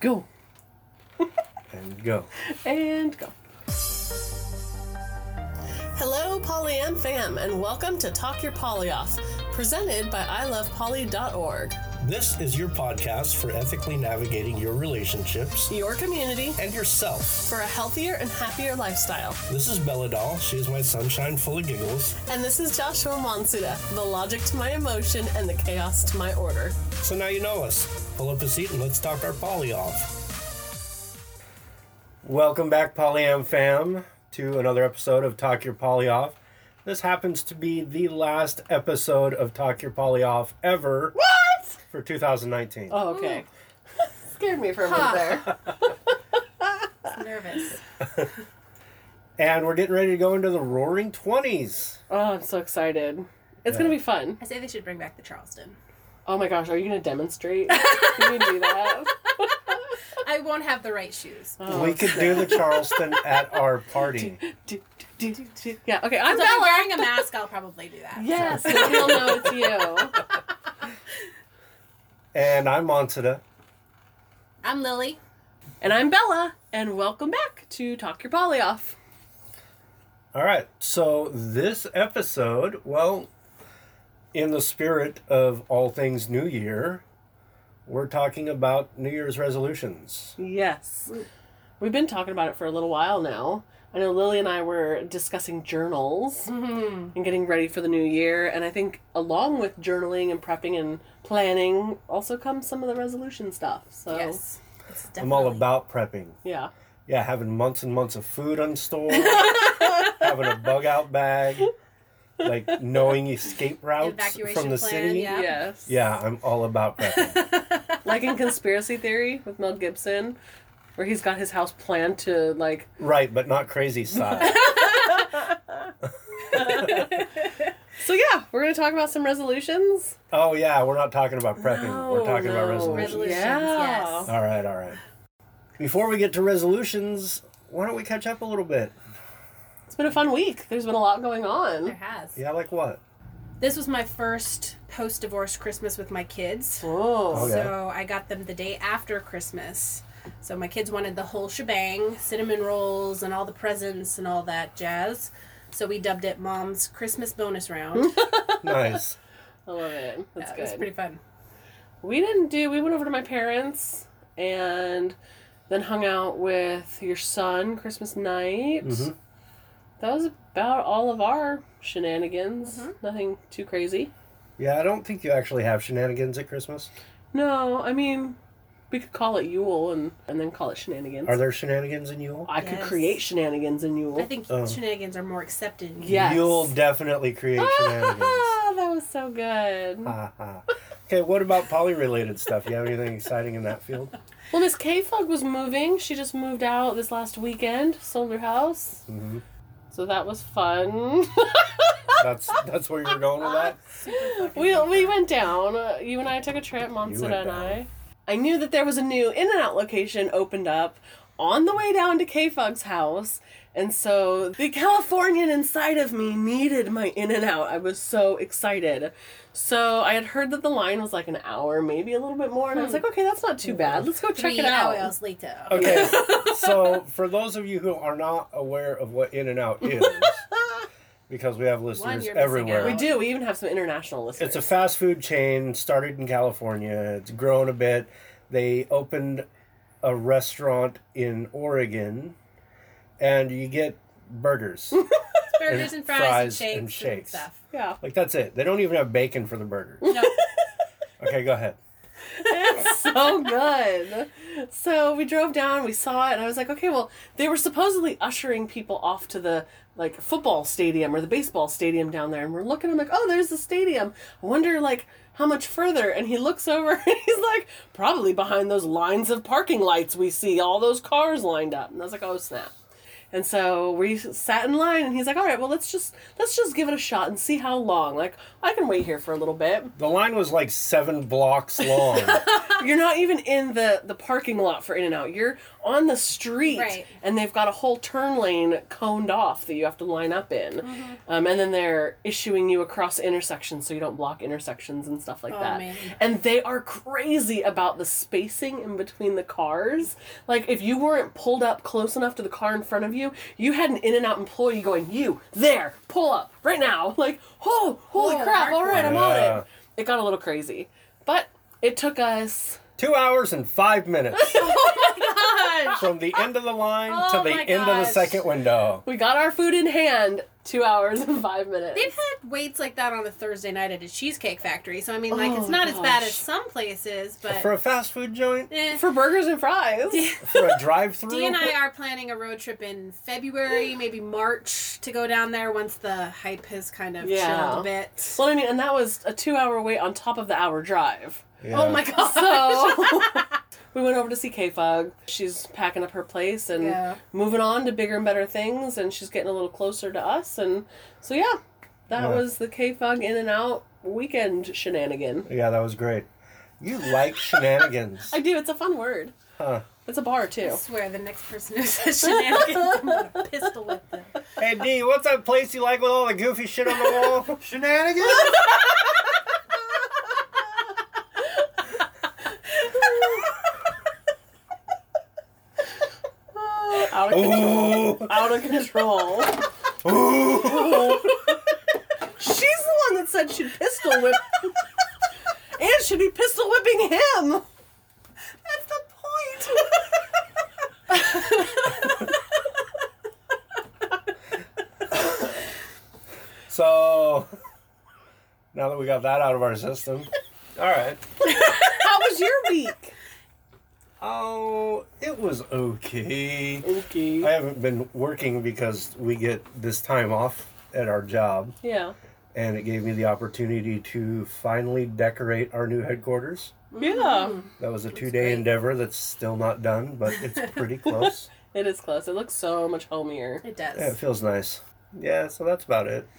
go. And go. And go. Hello, Polyam fam, and welcome to Talk Your Poly Off, presented by ilovepoly.org, This is your podcast for ethically navigating your relationships your community and yourself. for a healthier and happier lifestyle. This is Bella Doll. She is my sunshine full of giggles. And this is Joshua Monsuda, the logic to my emotion and the chaos to my order. So now you know us. Pull up a seat and let's talk our poly off. Welcome back, Polyam fam, to another episode of Talk Your Poly Off. This happens to be the last episode of Talk Your Poly Off ever. What? For 2019. Oh, okay. Oh. Scared me for a minute there. nervous. And we're getting ready to go into the roaring 20s. Oh, I'm so excited. It's gonna be fun. I say they should bring back the Charleston. Oh my gosh, are you gonna demonstrate? Can you do that? I won't have the right shoes. Oh, we could do the Charleston at our party. do, do, do, do. Yeah, okay, I'm So if I'm Bella. wearing a mask, I'll probably do that. Yes, then we'll know it's you. And I'm Monsuda. I'm Lily. And I'm Bella, and welcome back to Talk Your Poly Off. All right, so this episode, well, in the spirit of all things New Year, we're talking about New Year's resolutions. Yes. We've been talking about it for a little while now. I know Lily and I were discussing journals Mm-hmm. and getting ready for the new year, and I think along with journaling and prepping and planning also comes some of the resolution stuff. So Yes. Definitely. I'm all about prepping. yeah. Yeah, having months and months of food on store, having a bug out bag, like knowing escape routes Evacuation from the plan, city. yeah. Yes. Yeah, I'm all about prepping. Like in Conspiracy Theory with Mel Gibson, where he's got his house planned to like right, but not crazy style. So yeah, we're gonna talk about some resolutions. oh yeah, we're not talking about prepping. we're talking about resolutions. Resolutions, Yeah. yes. All right, all right. Before we get to resolutions, why don't we catch up a little bit? It's been a fun week. There's been a lot going on. There has. Yeah, like what? This was my first post divorce Christmas with my kids. Oh. Okay. So I got them the day after Christmas. So my kids wanted the whole shebang cinnamon rolls and all the presents and all that jazz. So we dubbed it Mom's Christmas bonus round. Nice. I love it. That's Yeah, good. It was pretty fun. We didn't do. We went over to my parents and then hung out with your son Christmas night. Mhm. That was about all of our shenanigans. Mm-hmm. Nothing too crazy. Yeah, I don't think you actually have shenanigans at Christmas. No, I mean, we could call it Yule and and then call it shenanigans. Are there shenanigans in Yule? I could Yes. create shenanigans in Yule. I think Oh. shenanigans are more accepted. in Yes. You'll definitely create shenanigans. that was so good. Ha, ha. okay, what about poly related stuff? You have anything exciting in that field? Well, Miss K Fug was moving. She just moved out this last weekend, sold her house. hmm So that was fun. That's that's where you're going with that. we, we went down. Uh, you and I took a trip, Monsita went and down. I. I knew that there was a new In and Out location opened up on the way down to K Fug's house. And so the Californian inside of me needed my In and Out. I was so excited. So I had heard that the line was like an hour, maybe a little bit more. And I was like, hmm. okay, that's not too bad. Let's go check Three it out. hours later. Okay, so for those of you who are not aware of what In and Out is, because we have listeners you're missing everywhere, out. We do. We even have some international listeners. It's a fast food chain started in California. It's grown a bit. They opened a restaurant in Oregon, and you get burgers. Burgers And and fries, fries and shakes and and, stuff. yeah. like that's it. They don't even have bacon for the burgers. No, Okay, go ahead. It's so good. So we drove down, we saw it, and I was like, okay, well, they were supposedly ushering people off to the like football stadium or the baseball stadium down there, and we're looking. I'm like, oh, there's the stadium. I wonder like how much further. And he looks over and he's like, probably behind those lines of parking lights we see, all those cars lined up. And I was like, oh snap. And so we sat in line, and he's like, "All right, well, let's just let's just give it a shot and see how long. Like, I can wait here for a little bit. The line was like seven blocks long. You're not even in the the parking lot for In and Out. You're on the street, Right. and they've got a whole turn lane coned off that you have to line up in. Mm-hmm. Um, and then they're issuing you across intersections so you don't block intersections and stuff like Oh, that. man. And they are crazy about the spacing in between the cars. Like if you weren't pulled up close enough to the car in front of you, you you had an In and Out employee going, "You there, pull up right now!" Like, oh, holy Oh, crap! All right, I'm on it. It got a little crazy, but it took us Two hours and five minutes oh Gosh. from the end of the line Oh to the my end of the second window. We got our food in hand. Two hours and five minutes. They've had waits like that on a Thursday night at a Cheesecake Factory, so I mean, like, Oh, it's not as bad as some places, but. For a fast food joint? eh. for burgers and fries. For a drive through? Dee and I are planning a road trip in February, maybe March, to go down there once the hype has kind of Yeah. chilled a bit. Well, I mean, and that was a two-hour wait on top of the hour drive. Oh my god! So we went over to see K Fug. She's packing up her place and Yeah. moving on to bigger and better things, and she's getting a little closer to us. And so, yeah, that Yeah. was the K Fug in and out weekend shenanigan. Yeah, that was great. You like shenanigans. I do. It's a fun word. Huh. It's a bar too. I swear the next person who says shenanigans, I'm gonna pistol whip them. Hey, D, what's that place you like with all the goofy shit on the wall? Shenanigans? Out of control. Ooh. Out of control. Ooh. She's the one that said she'd pistol whip. and should be pistol whipping him. That's the point. So, now that we got that out of our system, all right. How was your week? Oh, it was okay. Okay. I haven't been working because we get this time off at our job, Yeah. and it gave me the opportunity to finally decorate our new headquarters. Mm-hmm. Yeah. That was a two day endeavor that's still not done, but it's pretty close. It is close. It looks so much homier. It does. Yeah, it feels nice. Yeah, so that's about it.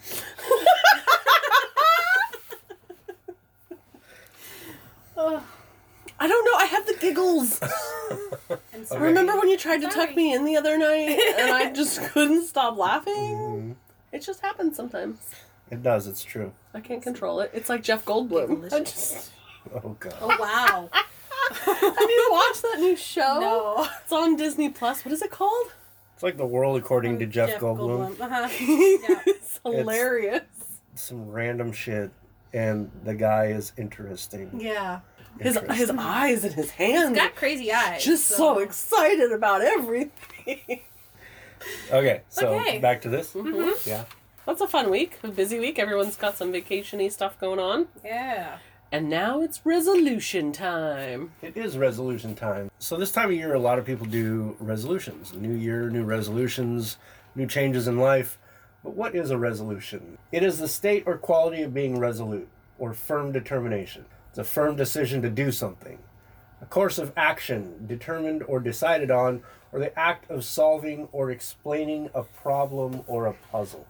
Oh. I don't know. I have the giggles. I'm. Remember when you tried to Sorry. tuck me in the other night and I just couldn't stop laughing? Mhm. It just happens sometimes. It does, it's true. I can't control it. It's like Jeff Goldblum. I just Oh, God. Oh wow. have you watched that new show? No. It's on Disney Plus. What is it called? It's like the world according to Jeff, Goldblum. Uh-huh. it's hilarious. Some random shit, and the guy is interesting. Yeah. His his eyes and his hands. He's got crazy eyes. just so excited about everything. Okay, so Okay. back to this. Mhm. Yeah. That's a fun week, a busy week. Everyone's got some vacationy stuff going on. Yeah. And now it's resolution time. It is resolution time. So this time of year, a lot of people do resolutions. New year, new resolutions, new changes in life. But what is a resolution? It is the state or quality of being resolute or firm determination. It's a firm decision to do something. A course of action determined or decided on, or the act of solving or explaining a problem or a puzzle.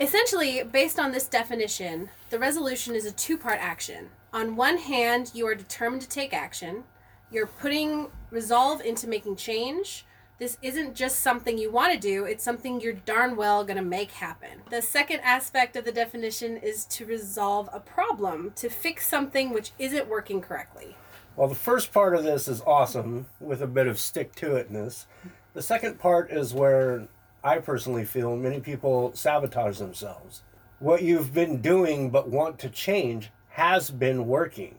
Essentially, based on this definition, the resolution is a two part action. On one hand, you are determined to take action, you're putting resolve into making change. This isn't just something you want to do, it's something you're darn well going to make happen. The second aspect of the definition is to resolve a problem, to fix something which isn't working correctly. Well, the first part of this is awesome with a bit of stick to itness. The second part is where I personally feel many people sabotage themselves. What you've been doing but want to change has been working.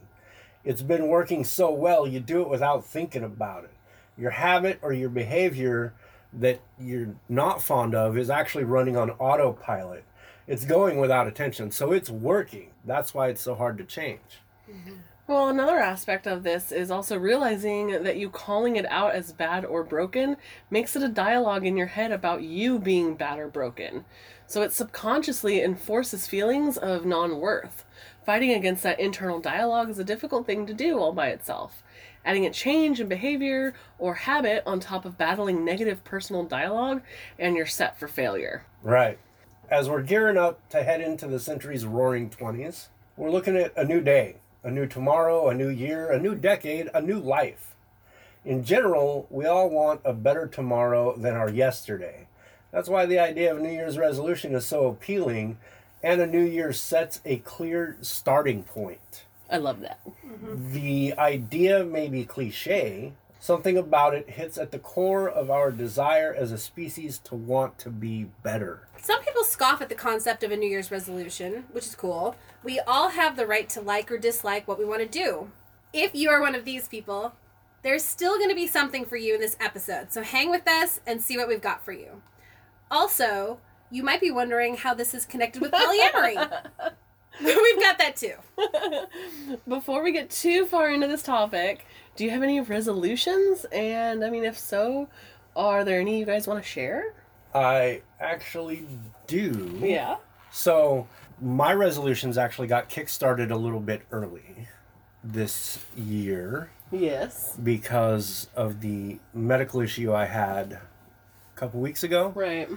It's been working so well, you do it without thinking about it. Your habit or your behavior that you're not fond of is actually running on autopilot. It's going without attention, so it's working. That's why it's so hard to change. Mm-hmm. Well, another aspect of this is also realizing that you calling it out as bad or broken makes it a dialogue in your head about you being bad or broken. So it subconsciously enforces feelings of non worth. Fighting against that internal dialogue is a difficult thing to do all by itself. Adding a change in behavior or habit on top of battling negative personal dialogue, and you're set for failure. Right. As we're gearing up to head into the century's roaring 20s, we're looking at a new day, a new tomorrow, a new year, a new decade, a new life. In general, we all want a better tomorrow than our yesterday. That's why the idea of a New Year's resolution is so appealing, and a new year sets a clear starting point. I love that. The idea may be cliche, something about it hits at the core of our desire as a species to want to be better. Some people scoff at the concept of a New Year's resolution, which is cool. We all have the right to like or dislike what we want to do. If you are one of these people, there's still going to be something for you in this episode, so hang with us and see what we've got for you. Also, you might be wondering how this is connected with polyamory. we've got that too. Before we get too far into this topic, do you have any resolutions? And I mean, if so, are there any you guys want to share? I actually do. Yeah. So, my resolutions actually got kickstarted a little bit early this year Yes. because of the medical issue I had a couple weeks ago Right.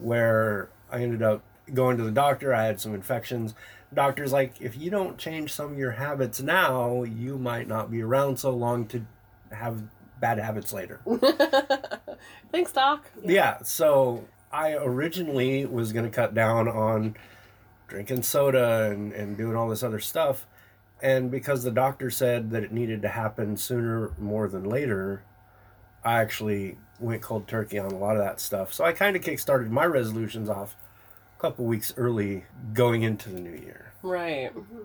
where I ended up going to the doctor. I had some infections. Doctor's like, if you don't change some of your habits now, you might not be around so long to have bad habits later. Thanks, Doc. yeah, so I originally was going to cut down on drinking soda and, and doing all this other stuff. And because the doctor said that it needed to happen sooner more than later, I actually went cold turkey on a lot of that stuff. So I kind of kickstarted my resolutions off couple weeks early going into the new year. Right. Mm-hmm.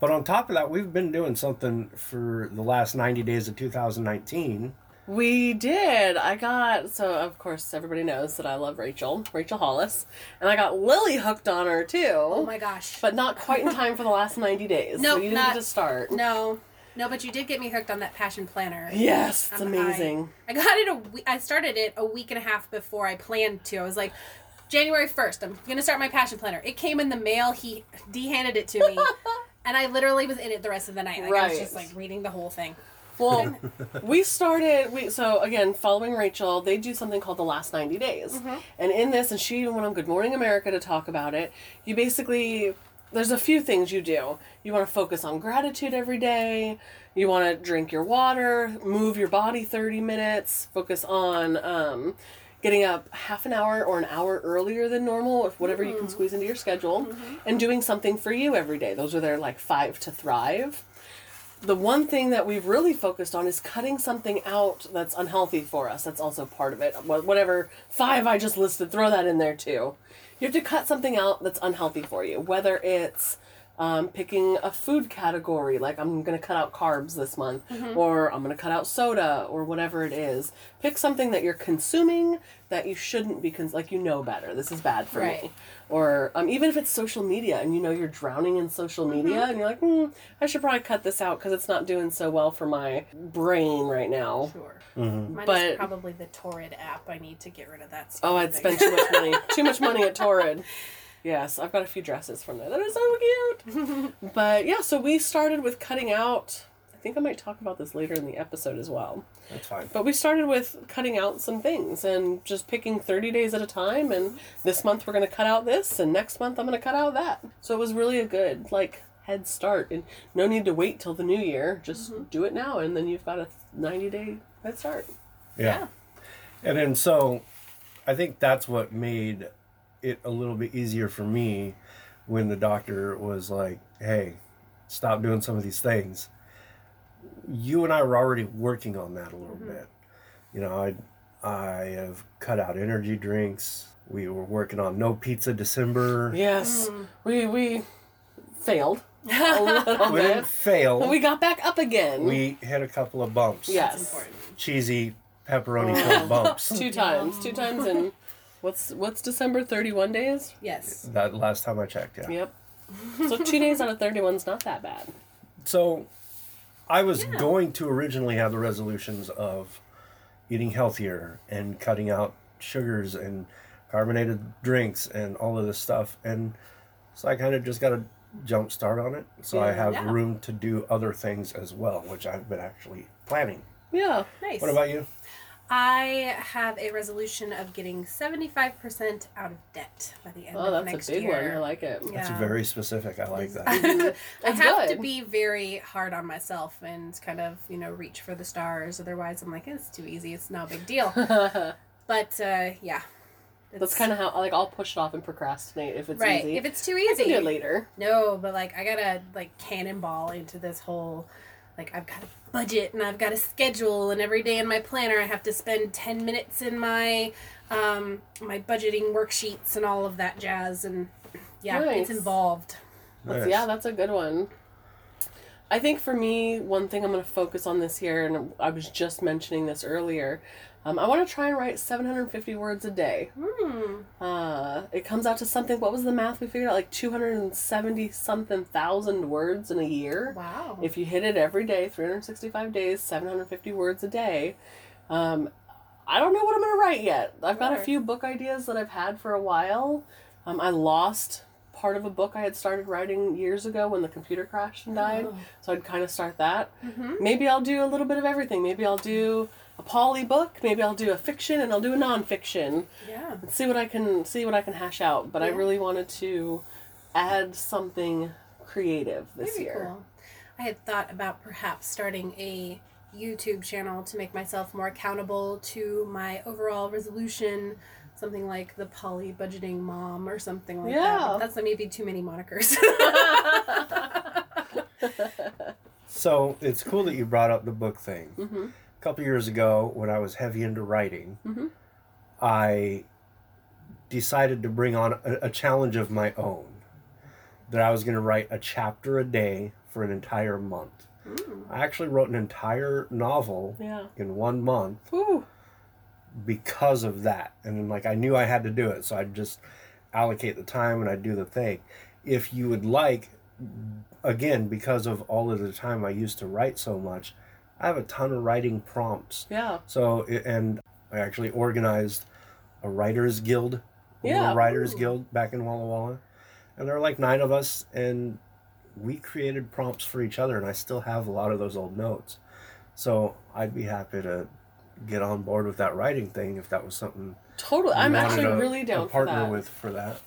But on top of that, we've been doing something for the last 90 days of 2019. We did. I got so of course everybody knows that I love Rachel, Rachel Hollis, and I got Lily hooked on her too. Oh my gosh. But not quite in time for the last ninety days. Nope, so you didn't not- get to start. No. No, but you did get me hooked on that passion planner. Yes, it's I'm amazing. high. I got it a we- I started it a week and a half before I planned to. I was like, January 1st, I'm going to start my passion planner. It came in the mail. He D handed it to me. and I literally was in it the rest of the night. Like, I was Right. just like reading the whole thing. Well, we started. We so again following Rachel. They do something called the last ninety days, Mm-hmm. and in this, and she even went on Good Morning America to talk about it. You basically there's a few things you do. You want to focus on gratitude every day. You want to drink your water, move your body thirty minutes, focus on. Um, Getting up half an hour or an hour earlier than normal, or whatever you can mm-hmm. squeeze into your schedule, mm-hmm. and doing something for you every day. Those are their like five to thrive the one thing that we've really focused on is cutting something out that's unhealthy for us. That's also part of it. Whatever five I just listed, throw that in there too. You have to cut something out that's unhealthy for you, whether it's um, picking a food category, like I'm going to cut out carbs this month, or I'm going to cut out soda, or whatever it is. Pick something that you're consuming that you shouldn't be, cons- like you know better. This is bad for Right. me or um, even if it's social media and you know you're drowning in social media and you're like, hmm, I should probably cut this out because it's not doing so well for my brain right now. Sure. Mm-hmm. Mine But- is probably the Torrid app. I need to get rid of that. Oh, I'd stupid spend too much money. too much money at Torrid. Yes, I've got a few dresses from there that are so cute. but yeah, so we started with cutting out. I think I might talk about this later in the episode as well. That's fine. But we started with cutting out some things and just picking 30 days at a time. And this month we're going to cut out this, and next month I'm going to cut out that. So it was really a good, like, head start. And no need to wait till the new year. Just mm-hmm. do it now, and then you've got a 90 day head start. Yeah. And then so I think that's what made it a little bit easier for me when the doctor was like, "Hey, stop doing some of these things." You and I were already working on that a little mm-hmm. bit. You know, I I have cut out energy drinks. We were working on no pizza December. Yes, mm. we we failed a little We didn't bit. fail. But we got back up again. we hit a couple of bumps. yes. Cheesy pepperoni filled bumps. two times, two times in what's what's December thirty one days. Yes. That last time I checked, yeah. Yep. So two days out of thirty one's not that bad. So I was Yeah. going to originally have the resolutions of eating healthier and cutting out sugars and carbonated drinks and all of this stuff. And so I kind of just got a jump start on it. So I have Yeah. room to do other things as well, which I've been actually planning. Yeah. Nice. What about you? I have a resolution of getting 75% out of debt by the end Oh, of next year. Oh, that's a big year. one. I like it. That's very specific. I like that. I That's have to be very hard on myself and kind of, you know, reach for the stars. Otherwise, I'm like, it's too easy. It's no big deal. but uh, yeah. That's kind of how like I'll push it off and procrastinate if it's right. easy. If it's too I easy. can do it later. No, but like I gotta like cannonball into this whole like I've got a budget and I've got a schedule and every day in my planner I have to spend ten minutes in my um my budgeting worksheets and all of that jazz and yeah, it's Nice. involved. That's, Nice. Yeah, that's a good one. I think for me, one thing I'm going to focus on this year, and I was just mentioning this earlier, um, I want to try and write 750 words a day. Hmm. Uh, it comes out to something, what was the math we figured out? Like 270 something thousand words in a year. Wow. If you hit it every day, 365 days, 750 words a day. Um, I don't know what I'm going to write yet. I've got a few book ideas that I've had for a while. Um, I lost part of a book I had started writing years ago when the computer crashed and died. Oh. So I'd kind of start that. Mhm. Maybe I'll do a little bit of everything. Maybe I'll do a poly book. Maybe I'll do a fiction and I'll do a nonfiction Yeah. and see what I can see what I can hash out. But I really wanted to add something creative this Very year. cool. I had thought about perhaps starting a YouTube channel to make myself more accountable to my overall resolution, something like the poly budgeting mom or something like that. Yeah. But that's maybe too many monikers. So it's cool that you brought up the book thing. hmm A couple years ago, when I was heavy into writing, Mhm. I decided to bring on a, a challenge of my own. That I was going to write a chapter a day for an entire month. Mm. I actually wrote an entire novel Yeah. in one month Woo. Because of that. And then, like I knew I had to do it, so I'd just allocate the time and I'd do the thing. If you would like, again, because of all of the time I used to write so much, I have a ton of writing prompts. Yeah. So, and I actually organized a writers guild, a Yeah. little writers Ooh. guild back in Walla Walla, and there were like nine of us, and we created prompts for each other, and I still have a lot of those old notes. So I'd be happy to get on board with that writing thing if that was something Totally. you I'm actually to- really to down for partner that. with for that.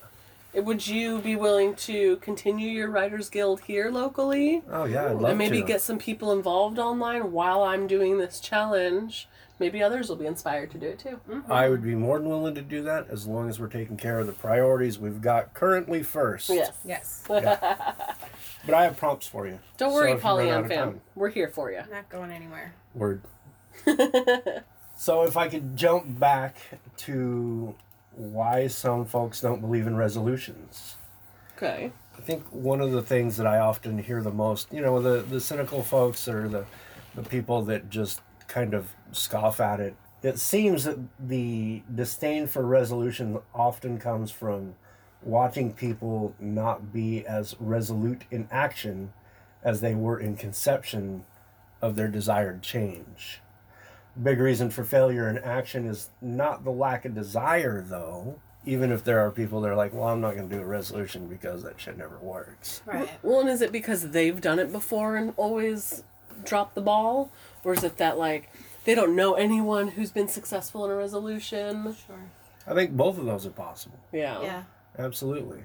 Would you be willing to continue your Writers Guild here locally? Oh yeah, I'd love and maybe to. get some people involved online while I'm doing this challenge. Maybe others will be inspired to do it too. Mm-hmm. I would be more than willing to do that as long as we're taking care of the priorities we've got currently first. Yes. Yes. But I have prompts for you. Don't worry, if you run out Polyam fam. time- We're here for you. Not going anywhere. Word. So if I could jump back to why some folks don't believe in resolutions. Okay. I think one of the things that I often hear the most, you know, the, the cynical folks or the, the people that just kind of scoff at it, it seems that the disdain for resolution often comes from watching people not be as resolute in action as they were in conception of their desired change. Big reason for failure in action is not the lack of desire, though. Even if there are people that are like, well, I'm not going to do a resolution because that shit never works. Right. Well, and is it because they've done it before and always dropped the ball? Or is it that, like, they don't know anyone who's been successful in a resolution? Sure. I think both of those are possible. Yeah. Yeah. Absolutely.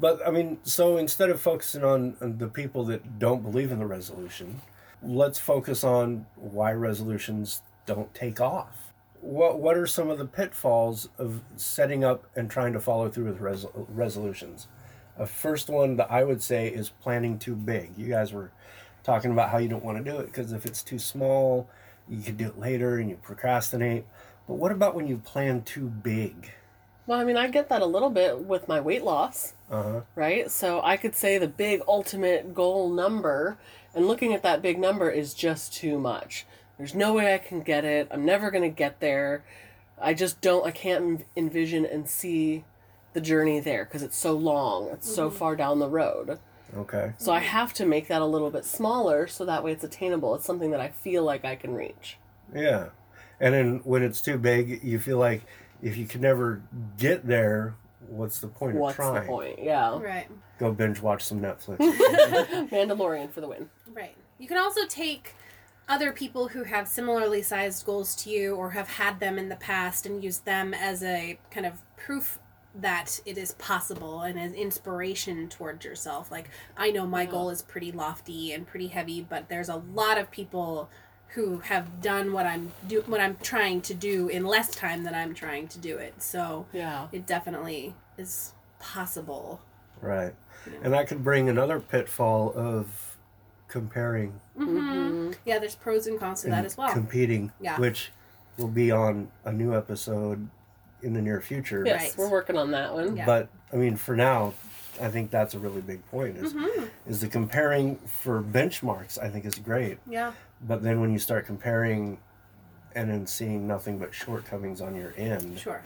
But I mean, so instead of focusing on on the people that don't believe in the resolution, let's focus on why resolutions don't take off. What what are some of the pitfalls of setting up and trying to follow through with res- resolutions? A first one that I would say is planning too big. You guys were talking about how you don't want to do it because if it's too small, you could do it later and you procrastinate. But what about when you plan too big? Well, I mean, I get that a little bit with my weight loss. Uh huh. right? So I could say the big ultimate goal number, and looking at that big number is just too much. There's no way I can get it. I'm never going to get there. I just don't, I can't envision and see the journey there because it's so long, it's so mm-hmm. far down the road. Okay. So I have to make that a little bit smaller so that way it's attainable. It's something that I feel like I can reach. Yeah. And then when it's too big, you feel like if you can never get there, what's the point What's of trying? What's the point? Yeah. Right. Go binge watch some Netflix. Mandalorian for the win. Right. You can also take other people who have similarly sized goals to you or have had them in the past and use them as a kind of proof that it is possible and as inspiration towards yourself. Like, I know my goal is pretty lofty and pretty heavy, but there's a lot of people who have done what I'm do what I'm trying to do in less time than I'm trying to do it. So Yeah. it definitely is possible. right. And that could bring another pitfall of comparing Mm-hmm. Yeah, there's pros and cons to that as well. competing, Yeah. which will be on a new episode in the near future. Yes, Right. we're working on that one. Yeah. But I mean, for now, I think that's a really big point. Is Mm-hmm. is the comparing for benchmarks? I think is great. yeah. But then when you start comparing, and then seeing nothing but shortcomings on your end, Sure.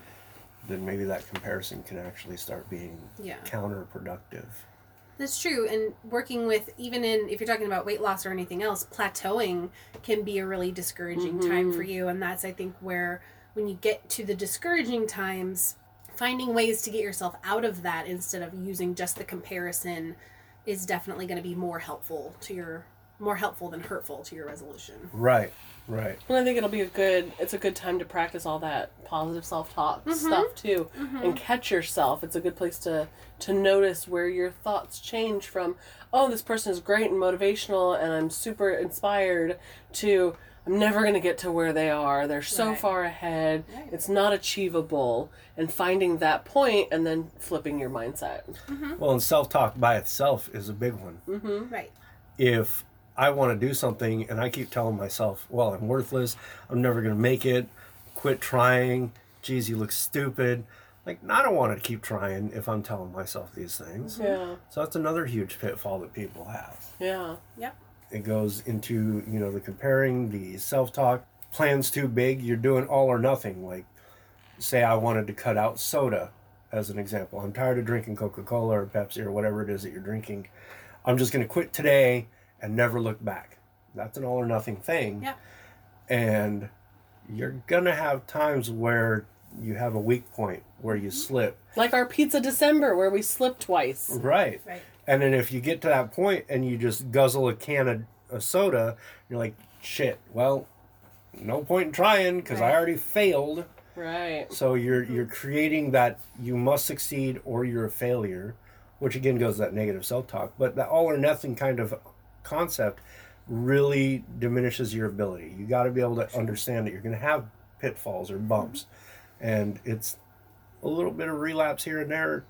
then maybe that comparison can actually start being Yeah. counterproductive. That's true. And working with, even in, if you're talking about weight loss or anything else, plateauing can be a really discouraging time for mm-hmm. you. And that's, I think, where when you get to the discouraging times, finding ways to get yourself out of that instead of using just the comparison is definitely going to be more helpful to your, more helpful than hurtful to your resolution. Right. Right. And I think it'll be a good it's a good time to practice all that positive self talk mm-hmm. stuff too. Mm-hmm. And catch yourself. It's a good place to to notice where your thoughts change from, oh, this person is great and motivational and I'm super inspired to I'm never going to get to where they are. They're so Right. far ahead. Right. It's not achievable. And finding that point and then flipping your mindset. Mm-hmm. Well, and self talk by itself is a big one. Right. If I want to do something and I keep telling myself, well, I'm worthless, I'm never going to make it, quit trying, geez, you look stupid. Like, I don't want to keep trying if I'm telling myself these things. Yeah. So that's another huge pitfall that people have. Yeah. Yep. It goes into, you know, the comparing, the self talk. Plans too big, you're doing all or nothing. Like, say I wanted to cut out soda, as an example. I'm tired of drinking Coca Cola or Pepsi or whatever it is that you're drinking. I'm just going to quit today and never look back. That's an all or nothing thing. Yeah. And you're going to have times where you have a weak point, where Mm-hmm. you slip. Like our pizza December where we slipped twice. Right. Right. And then if you get to that point and you just guzzle a can of, of soda, you're like, shit, well, no point in trying because I already failed. Right. So you're you're creating that you must succeed or you're a failure, which again goes to that negative self talk. But that all or nothing kind of concept really diminishes your ability. You got to be able to understand that you're going to have pitfalls or bumps, and it's a little bit of relapse here and there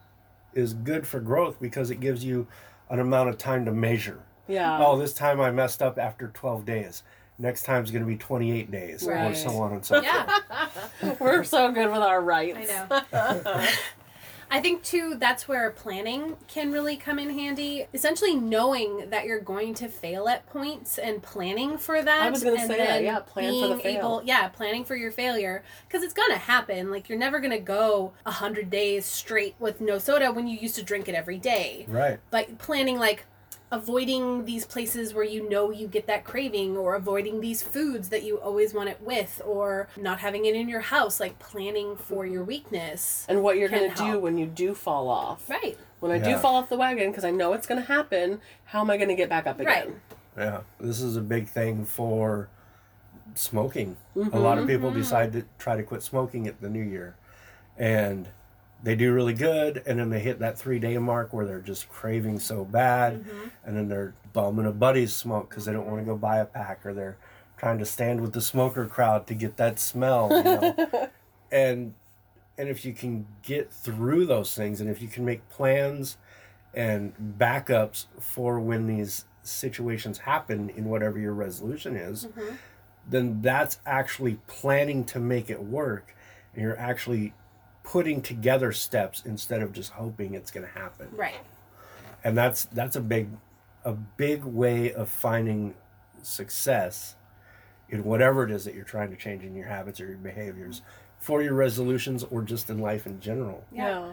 is good for growth because it gives you an amount of time to measure. Yeah. oh, this time I messed up after 12 days. Next time's going to be 28 days, or so on and so forth. Yeah. We're so good with our rights. I know. I think too that's where planning can really come in handy. Essentially knowing that you're going to fail at points and planning for that. I was gonna and say that, then yeah, plan for the being fail. Able, yeah, planning for your failure because it's gonna happen. Like you're never gonna go a hundred days straight with no soda when you used to drink it every day. Right. But planning like avoiding these places where you know you get that craving or avoiding these foods that you always want it with or not having it in your house like planning for mm-hmm. your weakness And what you're going to do when you do fall off. right When I do fall off the wagon, because I know it's going to happen, how am I going to get back up again? Right. Yeah, this is a big thing for smoking. A lot of mm-hmm. people mm-hmm. decide to try to quit smoking at the new year, and they do really good, and then they hit that three day mark where they're just craving so bad, mm-hmm. and then they're bumming a buddy's smoke because they don't want to go buy a pack, or they're trying to stand with the smoker crowd to get that smell, you know? and and if you can get through those things, and if you can make plans and backups for when these situations happen in whatever your resolution is, mm-hmm. then that's actually planning to make it work. And you're actually putting together steps instead of just hoping it's going to happen. right. And that's that's a big a big way of finding success in whatever it is that you're trying to change in your habits or your behaviors for your resolutions or just in life in general. yeah.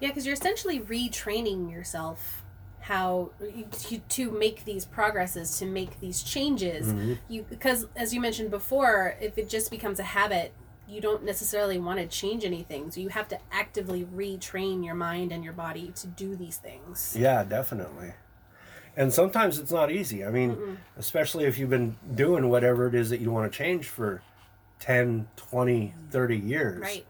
Yeah. Because you're essentially retraining yourself how to, to make these progresses to make these changes. Mm-hmm. You because as you mentioned before if it just becomes a habit you don't necessarily want to change anything. So you have to actively retrain your mind and your body to do these things. Yeah, definitely. And sometimes it's not easy. I mean, especially if you've been doing whatever it is that you want to change for 10, 20, 30 years. Right.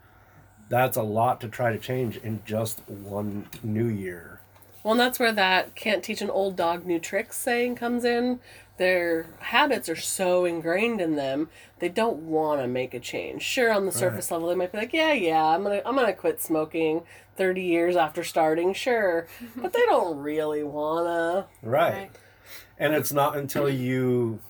That's a lot to try to change in just one new year. Well, and that's where that can't teach an old dog new tricks saying comes in. Their habits are so ingrained in them, they don't want to make a change. Sure, on the surface level, they might be like, "Yeah, yeah, I'm gonna, I'm gonna quit smoking 30 years after starting." Sure, but they don't really wanna. Right. Right. And it's not until you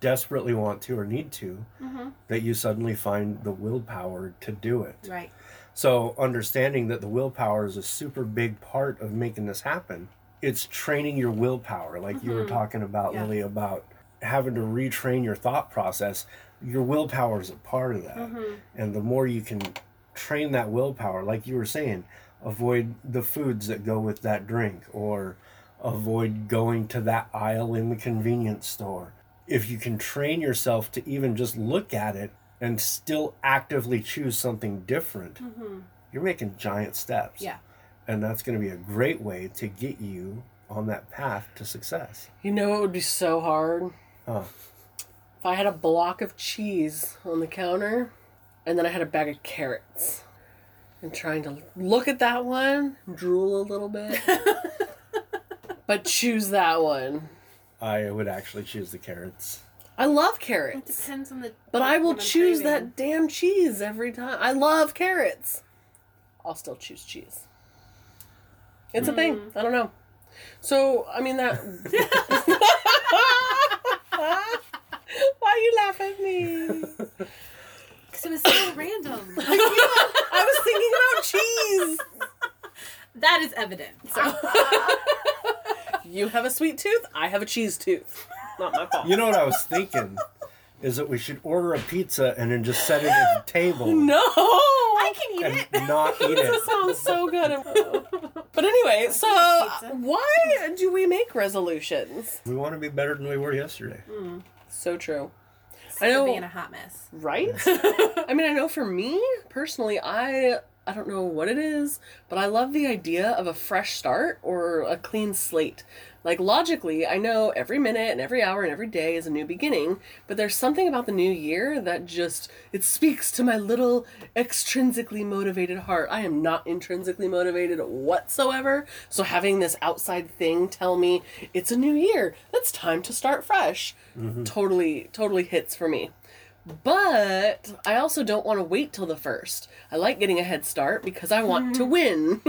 desperately want to or need to mm-hmm. that you suddenly find the willpower to do it. Right. So, understanding that the willpower is a super big part of making this happen, it's training your willpower, like you were mm-hmm. talking about, Yeah. Lily, about having to retrain your thought process. Your willpower is a part of that. Mm-hmm. And the more you can train that willpower, like you were saying, avoid the foods that go with that drink or avoid going to that aisle in the convenience store. If you can train yourself to even just look at it and still actively choose something different, mm-hmm. you're making giant steps. Yeah. And that's going to be a great way to get you on that path to success. You know, it would be so hard Huh. if I had a block of cheese on the counter, and then I had a bag of carrots, and trying to look at that one, drool a little bit, but choose that one. I would actually choose the carrots. I love carrots. It carrots. depends on the. But I will what I'm choose craving. that damn cheese every time. I love carrots. I'll still choose cheese. It's a thing. Mm. I don't know. So, I mean, that. Why are you laugh at me? Because it was so random. I was thinking about cheese. that is evident. So You have a sweet tooth. I have a cheese tooth. Not my fault. You know what I was thinking? Is that we should order a pizza and then just set it at the table no. I can eat and it. not eat it. That it. sounds so good. But anyway, so why do we make resolutions? We want to be better than we were yesterday. Hmm. So true. I I know- being a hot mess. Right? I mean, I know for me personally, I I don't know what it is, but I love the idea of a fresh start or a clean slate. Like logically, I know every minute and every hour and every day is a new beginning, but there's something about the new year that just it speaks to my little extrinsically motivated heart. I am not intrinsically motivated whatsoever, so having this outside thing tell me it's a new year, it's time to start fresh. Mm-hmm. Totally totally hits for me. But I also don't want to wait till the first. I like getting a head start because I want to mm-hmm. win.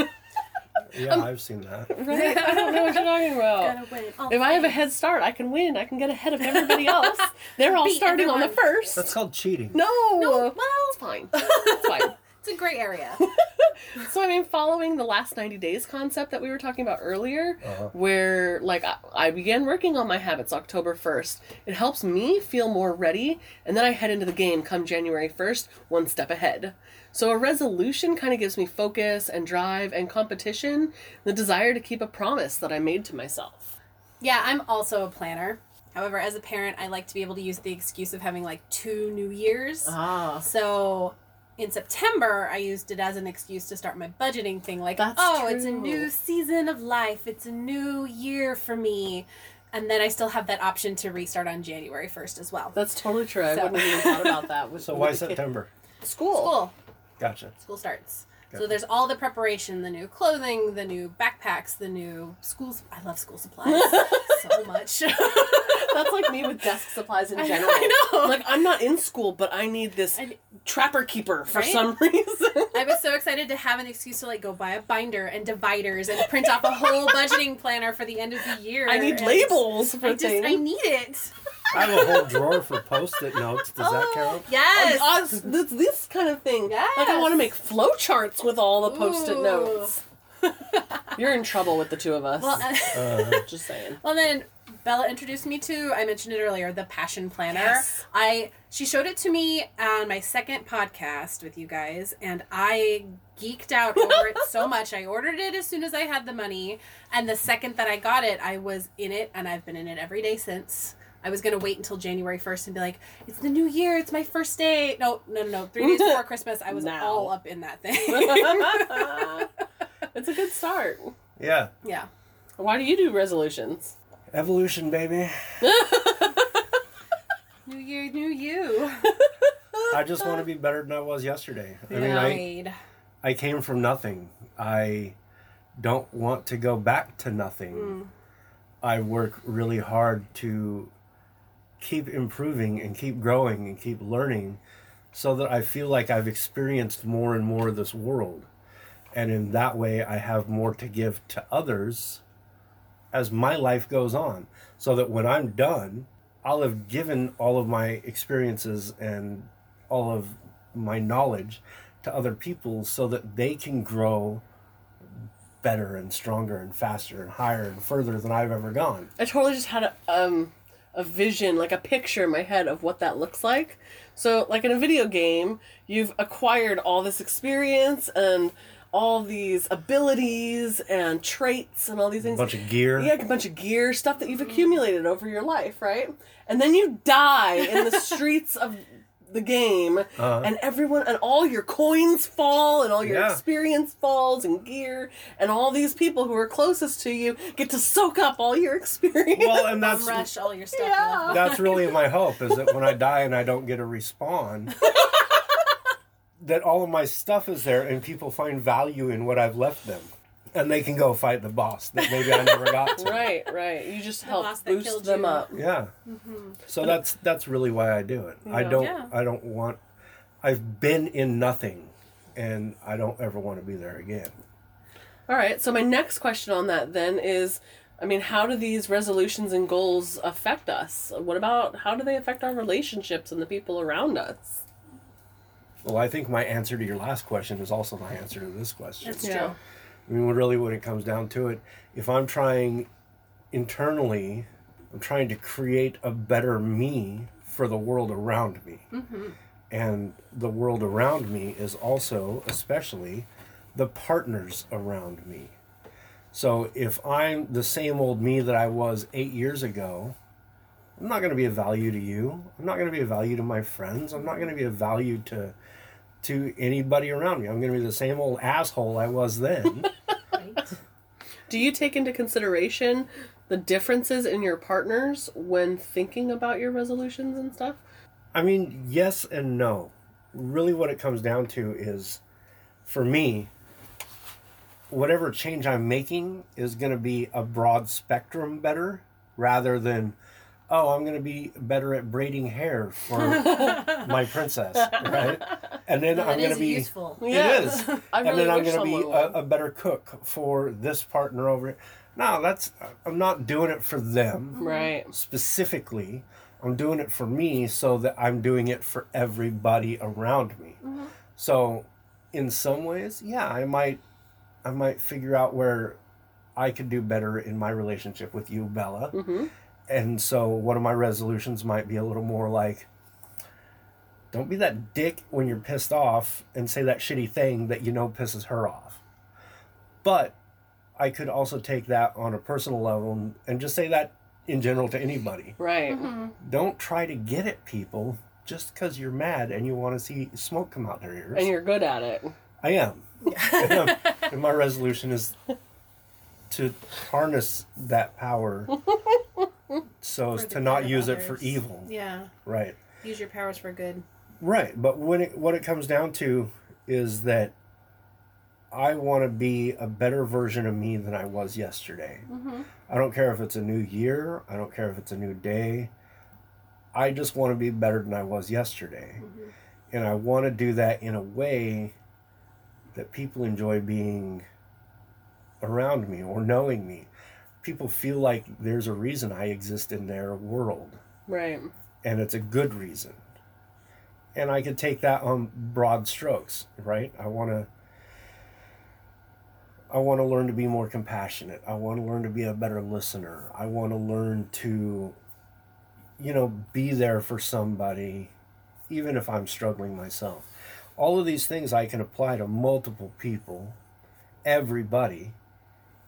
Yeah, um, I've seen that. right? I don't know what you're talking about. Gotta win. all If I have a head start, I can win. I can get ahead of everybody else. They're all Beat starting on the everyone. first. That's called cheating. no, well, it's fine. It's fine. It's a great area. So I mean, following the last ninety days concept that we were talking about earlier, Uh-huh. where like I, I began working on my habits October first. It helps me feel more ready, and then I head into the game come January first, one step ahead. So a resolution kind of gives me focus and drive and competition, the desire to keep a promise that I made to myself. Yeah, I'm also a planner. However, as a parent, I like to be able to use the excuse of having like two New Years. Ah, So in September, I used it as an excuse to start my budgeting thing. Like, That's oh, it's a new season of life, it's a new year for me. And then I still have that option to restart on January 1st as well. that's totally true. I So- wouldn't have even thought about that. With, So with why the kid. September? School. School. Gotcha. School starts. So there's all the preparation, the new clothing, the new backpacks, the new schools. I love school supplies so much. That's like me with desk supplies in general. I know. Like I'm not in school, but I need this I- trapper keeper for Right? some reason. I was so excited to have an excuse to like go buy a binder and dividers and print off a whole budgeting planner for the end of the year. I need labels for I just things. I need it. I have a whole drawer for post-it notes. Does that count? Yes. Uh, this, this kind of thing. Yes. Like I want to Yes. make flowcharts with all the post-it Ooh. notes. You're in trouble with the two of us. well, uh, Uh, Just saying. well then Bella introduced me to I mentioned it earlier the passion planner. Yes. I she showed it to me on my second podcast with you guys and I geeked out over it so much. I ordered it as soon as I had the money and the second that I got it I was in it and I've been in it every day since. I was gonna wait until January first and be like, "It's the new year. It's my first day." No, no, no, no. Three days before Christmas, I was Now. all up in that thing. it's a good start. Yeah. yeah. Why do you do resolutions? Evolution, baby. New year, new you. I just want to be better than I was yesterday. I mean, I, I came from nothing. I don't want to go back to nothing. Mm. I work really hard to keep improving and keep growing and keep learning so that I feel like I've experienced more and more of this world. And in that way, I have more to give to others as my life goes on. So that when I'm done, I'll have given all of my experiences and all of my knowledge to other people so that they can grow better and stronger and faster and higher and further than I've ever gone. I totally just had a um a vision, like a picture in my head of what that looks like. So, like in a video game, you've acquired all this experience and all these abilities and traits and all these things. A bunch of gear. yeah, a bunch of gear, stuff that you've accumulated over your life, right? And then you die in the streets of the game, Uh-huh. and everyone and all your coins fall, and all your Yeah. experience falls, and gear, and all these people who are closest to you get to soak up all your experience. Well, and that's Rush all your stuff. Yeah. that's really my hope is that when I die and I don't get a respawn, that all of my stuff is there and people find value in what I've left them. And they can go fight the boss that maybe I never got to. right, right. You just help boss that boost them you. up. Yeah. Mm-hmm. So that's that's really why I do it. I don't Yeah. I don't want I've been in nothing and I don't ever want to be there again. All right. So my next question on that then is, I mean, how do these resolutions and goals affect us? What about how do they affect our relationships and the people around us? Well, I think my answer to your last question is also my answer to this question. That's Yeah. true. I mean, really, when it comes down to it, if I'm trying internally, I'm trying to create a better me for the world around me. Mm-hmm. And the world around me is also, especially, the partners around me. So if I'm the same old me that I was eight years ago, I'm not going to be of value to you. I'm not going to be of value to my friends. I'm not going to be of value to to anybody around me. I'm going to be the same old asshole I was then. Right. Do you take into consideration the differences in your partners when thinking about your resolutions and stuff? I mean, yes and no. Really, what it comes down to is for me, whatever change I'm making is going to be a broad spectrum better rather than, oh, I'm going to be better at braiding hair for my princess, right? And then Well, I'm going to be. useful. Yeah. It is. I and really then I'm going to be a, a better cook for this partner over here. No, that's I'm not doing it for them Right. specifically. I'm doing it for me so that I'm doing it for everybody around me. So, in some ways, yeah, I might I might figure out where I could do better in my relationship with you, Bella. Mm-hmm. And so one of my resolutions might be a little more like don't be that dick when you're pissed off and say that shitty thing that you know pisses her off. But I could also take that on a personal level and just say that in general to anybody. Right. Mm-hmm. Don't try to get at people just because you're mad and you want to see smoke come out their ears. And you're good at it. I am. and, and my resolution is to harness that power so as to not use it for evil. Yeah. Right. Use your powers for good. Right. But when it, what it comes down to is that I want to be a better version of me than I was yesterday. Mm-hmm. I don't care if it's a new year, I don't care if it's a new day. I just want to be better than I was yesterday. Mm-hmm. And I want to do that in a way that people enjoy being around me or knowing me. People feel like there's a reason I exist in their world Right. and it's a good reason. And I could take that on broad strokes, right? I want to I want to learn to be more compassionate. I want to learn to be a better listener. I want to learn to you know, be there for somebody even if I'm struggling myself. All of these things I can apply to multiple people, everybody,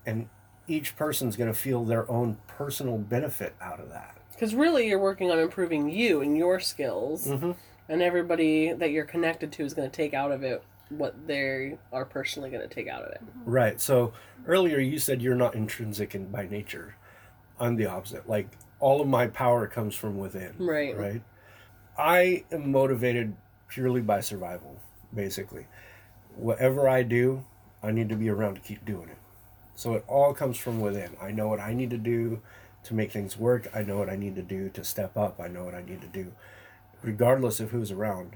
and each person's going to feel their own personal benefit out of that. Because really, you're working on improving you and your skills, Mm-hmm. and everybody that you're connected to is going to take out of it what they are personally going to take out of it. Right. So earlier you said you're not intrinsic in by nature. I'm the opposite. Like all of my power comes from within. Right. Right. I am motivated purely by survival, basically. Whatever I do, I need to be around to keep doing it. So it all comes from within. I know what I need to do to make things work. I know what I need to do to step up. I know what I need to do. Regardless of who's around,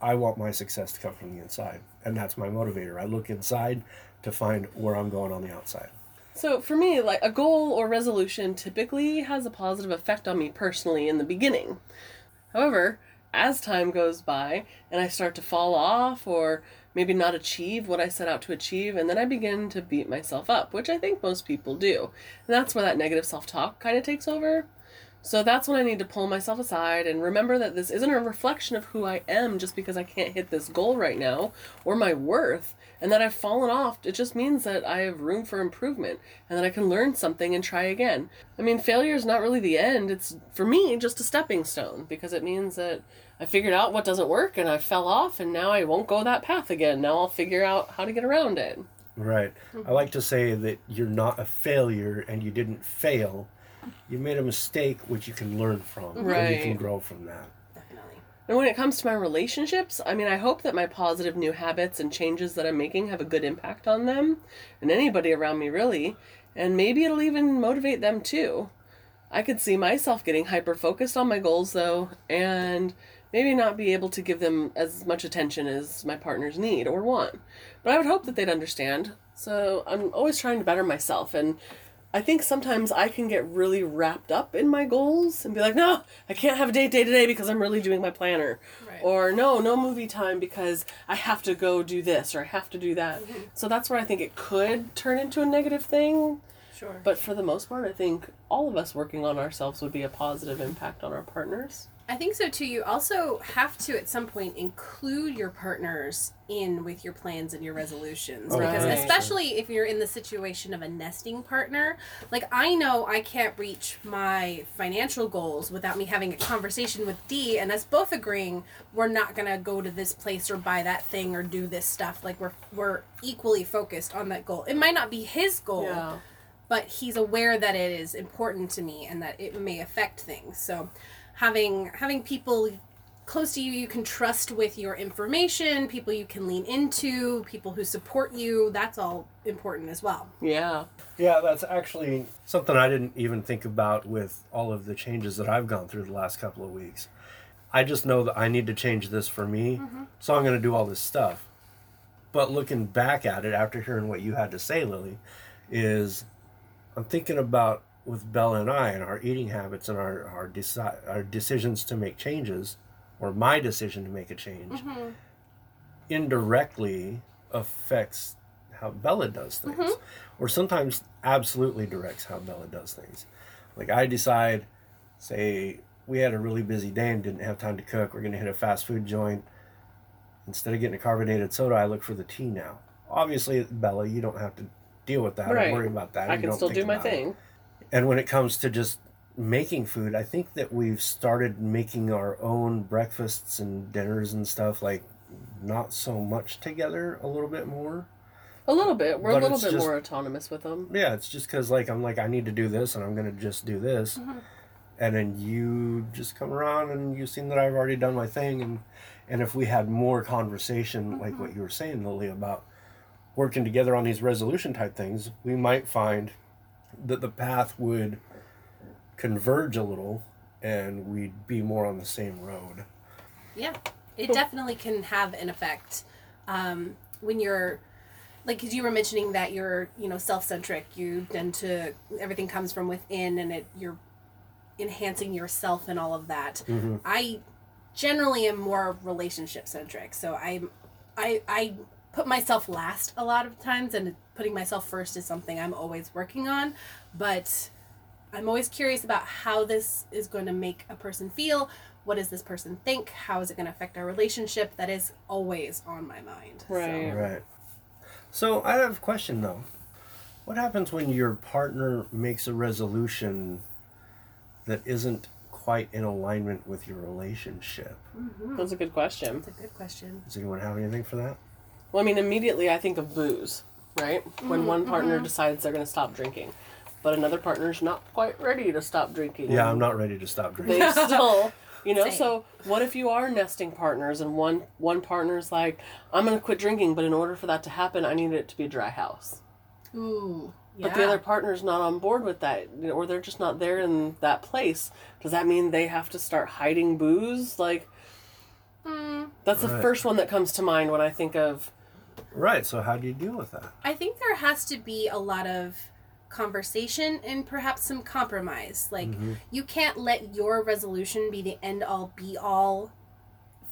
I want my success to come from the inside. And that's my motivator. I look inside to find where I'm going on the outside. So for me, like a goal or resolution typically has a positive effect on me personally in the beginning. However, as time goes by and I start to fall off or maybe not achieve what I set out to achieve, and then I begin to beat myself up, which I think most people do. And that's where that negative self talk kind of takes over. So that's when I need to pull myself aside and remember that this isn't a reflection of who I am just because I can't hit this goal right now or my worth and that I've fallen off. It just means that I have room for improvement and that I can learn something and try again. I mean, failure is not really the end. It's for me just a stepping stone because it means that I figured out what doesn't work and I fell off and now I won't go that path again. Now I'll figure out how to get around it. Right. I like to say that you're not a failure and you didn't fail. You made a mistake which you can learn from. And you can grow from that. And when it comes to my relationships, I mean, I hope that my positive new habits and changes that I'm making have a good impact on them and anybody around me, really. And maybe it'll even motivate them too. I could see myself getting hyper focused on my goals, though, and maybe not be able to give them as much attention as my partners need or want. But I would hope that they'd understand. So I'm always trying to better myself. And I think sometimes I can get really wrapped up in my goals and be like, no, I can't have a date day today because I'm really doing my planner. Right. Or no, no movie time because I have to go do this or I have to do that. Mm-hmm. So that's where I think it could turn into a negative thing. Sure. But for the most part, I think all of us working on ourselves would be a positive impact on our partners. I think so too. You also have to at some point include your partners in with your plans and your resolutions Oh, because right. especially if you're in the situation of a nesting partner, like I know I can't reach my financial goals without me having a conversation with D and us both agreeing we're not going to go to this place or buy that thing or do this stuff. Like we're we're equally focused on that goal. It might not be his goal, but he's aware that it is important to me and that it may affect things. So having having people close to you you can trust with your information, people you can lean into, people who support you, that's all important as well. Yeah. Yeah, that's actually something I didn't even think about with all of the changes that I've gone through the last couple of weeks. I just know that I need to change this for me, mm-hmm. so I'm going to do all this stuff. But looking back at it after hearing what you had to say, Lily, is I'm thinking about with Bella and I and our eating habits and our our, deci- our decisions to make changes, or my decision to make a change, mm-hmm. indirectly affects how Bella does things, mm-hmm. or sometimes absolutely directs how Bella does things. Like I decide, say we had a really busy day and didn't have time to cook. We're going to hit a fast food joint. Instead of getting a carbonated soda, I look for the tea now. Obviously, Bella, you don't have to deal with that. Right. Don't worry about that. I can still do my thing. it. And when it comes to just making food, I think that we've started making our own breakfasts and dinners and stuff like not so much together, a little bit more. A little bit. We're But a little bit just- more autonomous with them. Yeah, it's just because like I'm like I need to do this and I'm gonna just do this, mm-hmm. and then you just come around and you've seen that I've already done my thing, and and if we had more conversation like mm-hmm. what you were saying, Lily, about working together on these resolution type things, we might find that the path would converge a little, and we'd be more on the same road. Yeah, it definitely can have an effect um, when you're like because you were mentioning that you're you know self-centric you tend to everything comes from within and it you're enhancing yourself and all of that. I generally am more relationship centric so i'm i i put myself last a lot of times and putting myself first is something i'm always working on but I'm always curious about how this is going to make a person feel. What does this person think? How is it going to affect our relationship? That is always on my mind. So- Right. Right. So I have a question though. What happens when your partner makes a resolution that isn't quite in alignment with your relationship? Mm-hmm. That's a good question. That's a good question. Does anyone have anything for that? Well, I mean, immediately I think of booze, right? When one partner decides they're going to stop drinking, but another partner's not quite ready to stop drinking. Yeah, I'm not ready to stop drinking. They still, you know. Same. So what if you are nesting partners and one one partner's like, I'm going to quit drinking, but in order for that to happen, I need it to be a dry house. Ooh. Yeah. But the other partner's not on board with that, or they're just not there in that place. Does that mean they have to start hiding booze? Like, Mm, that's the Right. first one that comes to mind when I think of. Right. So how do you deal with that? I think there has to be a lot of conversation and perhaps some compromise. Like mm-hmm. you can't let your resolution be the end all be all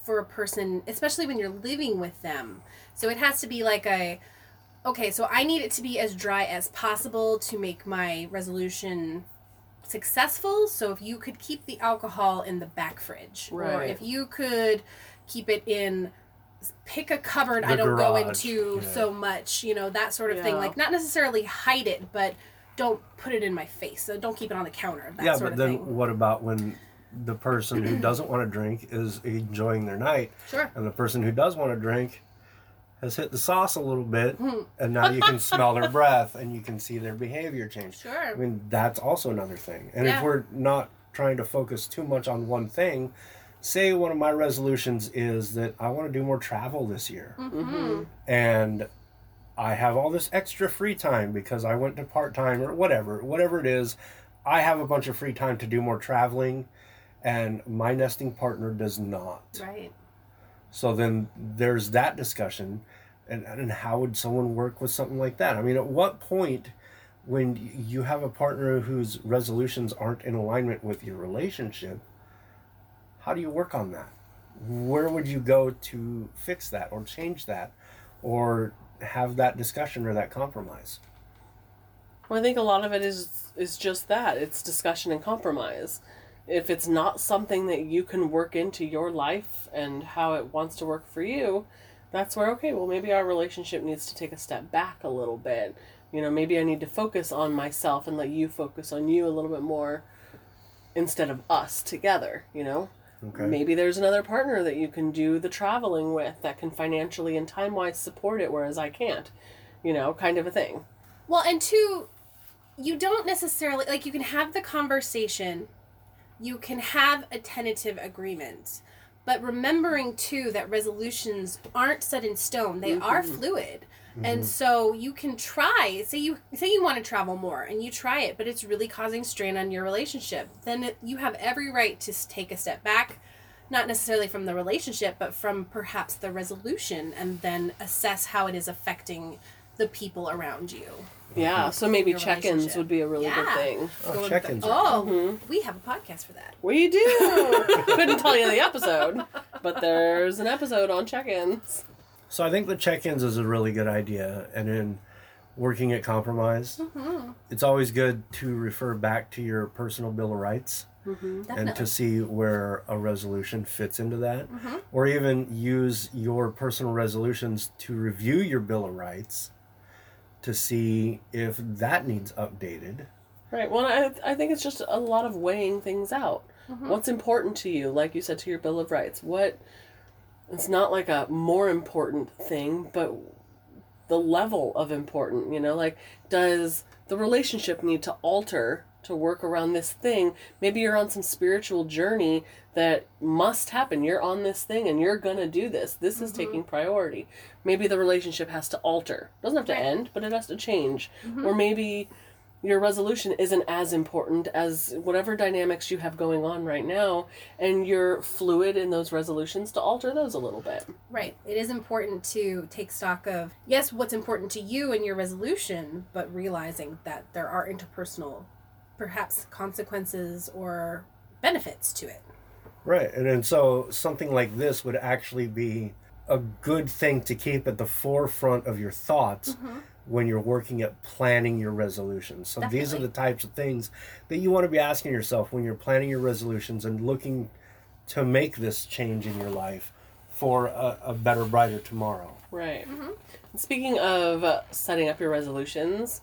for a person, especially when you're living with them. So it has to be like a okay, so I need it to be as dry as possible to make my resolution successful. So if you could keep the alcohol in the back fridge, or if you could keep it in, pick a cupboard I don't go into yeah. so much, you know, that sort of thing. Like not necessarily hide it, but don't put it in my face. So don't keep it on the counter. That yeah, sort but of then thing. what about when the person who doesn't want to drink is enjoying their night, Sure. and the person who does want to drink has hit the sauce a little bit, Hmm. and now you can smell their breath and you can see their behavior change. Sure. I mean, that's also another thing. And Yeah. if we're not trying to focus too much on one thing, say one of my resolutions is that I want to do more travel this year. Mm-hmm. And I have all this extra free time because I went to part time or whatever, whatever it is. I have a bunch of free time to do more traveling, and my nesting partner does not. Right. So then there's that discussion, and and how would someone work with something like that? I mean, at what point, when you have a partner whose resolutions aren't in alignment with your relationship, how do you work on that? Where would you go to fix that or change that, or have that discussion or that compromise? Well, I think a lot of it is is just that it's discussion and compromise. If it's not something that you can work into your life and how it wants to work for you, that's where okay, well maybe our relationship needs to take a step back a little bit. You know, maybe I need to focus on myself and let you focus on you a little bit more instead of us together, you know? Okay. Maybe there's another partner that you can do the traveling with that can financially and time wise support it, whereas I can't. You know, kind of a thing. Well, and two, you don't necessarily like you can have the conversation, you can have a tentative agreement, but remembering too that resolutions aren't set in stone; they are mm-hmm. fluid. And mm-hmm. so you can try. Say you say you want to travel more, and you try it, but it's really causing strain on your relationship. Then it, you have every right to take a step back, not necessarily from the relationship, but from perhaps the resolution, and then assess how it is affecting the people around you. Yeah, mm-hmm. so maybe Your check ins would be a really good thing. Oh, check-ins. are- Oh, mm-hmm. we have a podcast for that. We do! Couldn't tell you the episode, but there's an episode on check ins. So I think the check-ins is a really good idea, and in working at compromise, Mm-hmm. it's always good to refer back to your personal bill of rights and to see where a resolution fits into that, Mm-hmm. or even use your personal resolutions to review your bill of rights to see if that needs updated. Right. Well, I, I think it's just a lot of weighing things out. What's important to you? Like you said to your Bill of Rights. What. It's not like a more important thing, but the level of important, you know? Like, does the relationship need to alter to work around this thing? Maybe you're on some spiritual journey that must happen. You're on this thing and you're gonna do this. This is mm-hmm. taking priority. Maybe the relationship has to alter. Doesn't have to Right. end, but it has to change. Mm-hmm. Or maybe your resolution isn't as important as whatever dynamics you have going on right now, and you're fluid in those resolutions to alter those a little bit. Right. It is important to take stock of, yes, what's important to you and your resolution, but realizing that there are interpersonal, perhaps consequences or benefits to it. Right, and then so something like this would actually be a good thing to keep at the forefront of your thoughts mm-hmm. When you're working at planning your resolutions. So these are the types of things that you want to be asking yourself when you're planning your resolutions and looking to make this change in your life for a, a better, brighter tomorrow. Right. Speaking of uh, setting up your resolutions,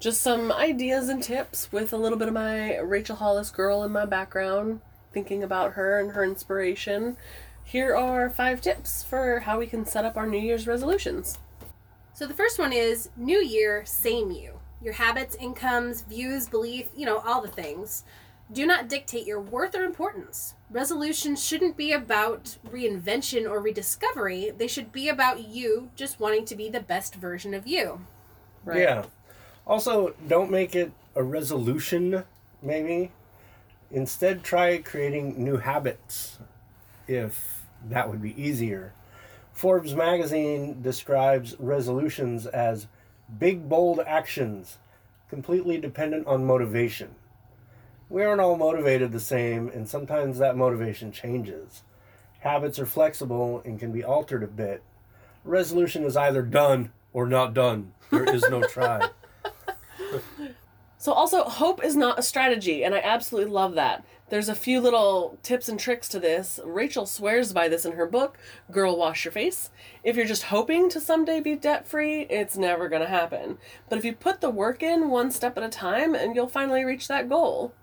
just some ideas and tips with a little bit of my Rachel Hollis girl in my background, thinking about her and her inspiration. Here are five tips for how we can set up our New Year's resolutions. So the first one is new year, same you. Your habits, incomes, views, belief, you know, all the things. Do not dictate your worth or importance. Resolutions shouldn't be about reinvention or rediscovery. They should be about you just wanting to be the best version of you. Right. Yeah. Also, don't make it a resolution, maybe. Instead, try creating new habits if that would be easier. Forbes magazine describes resolutions as big, bold actions completely dependent on motivation. We aren't all motivated the same, and sometimes that motivation changes. Habits are flexible and can be altered a bit. Resolution is either done or not done. There is no try. So, also, hope is not a strategy, and I absolutely love that. There's a few little tips and tricks to this. Rachel swears by this in her book, Girl Wash Your Face. If you're just hoping to someday be debt free, it's never going to happen. But if you put the work in one step at a time, and you'll finally reach that goal.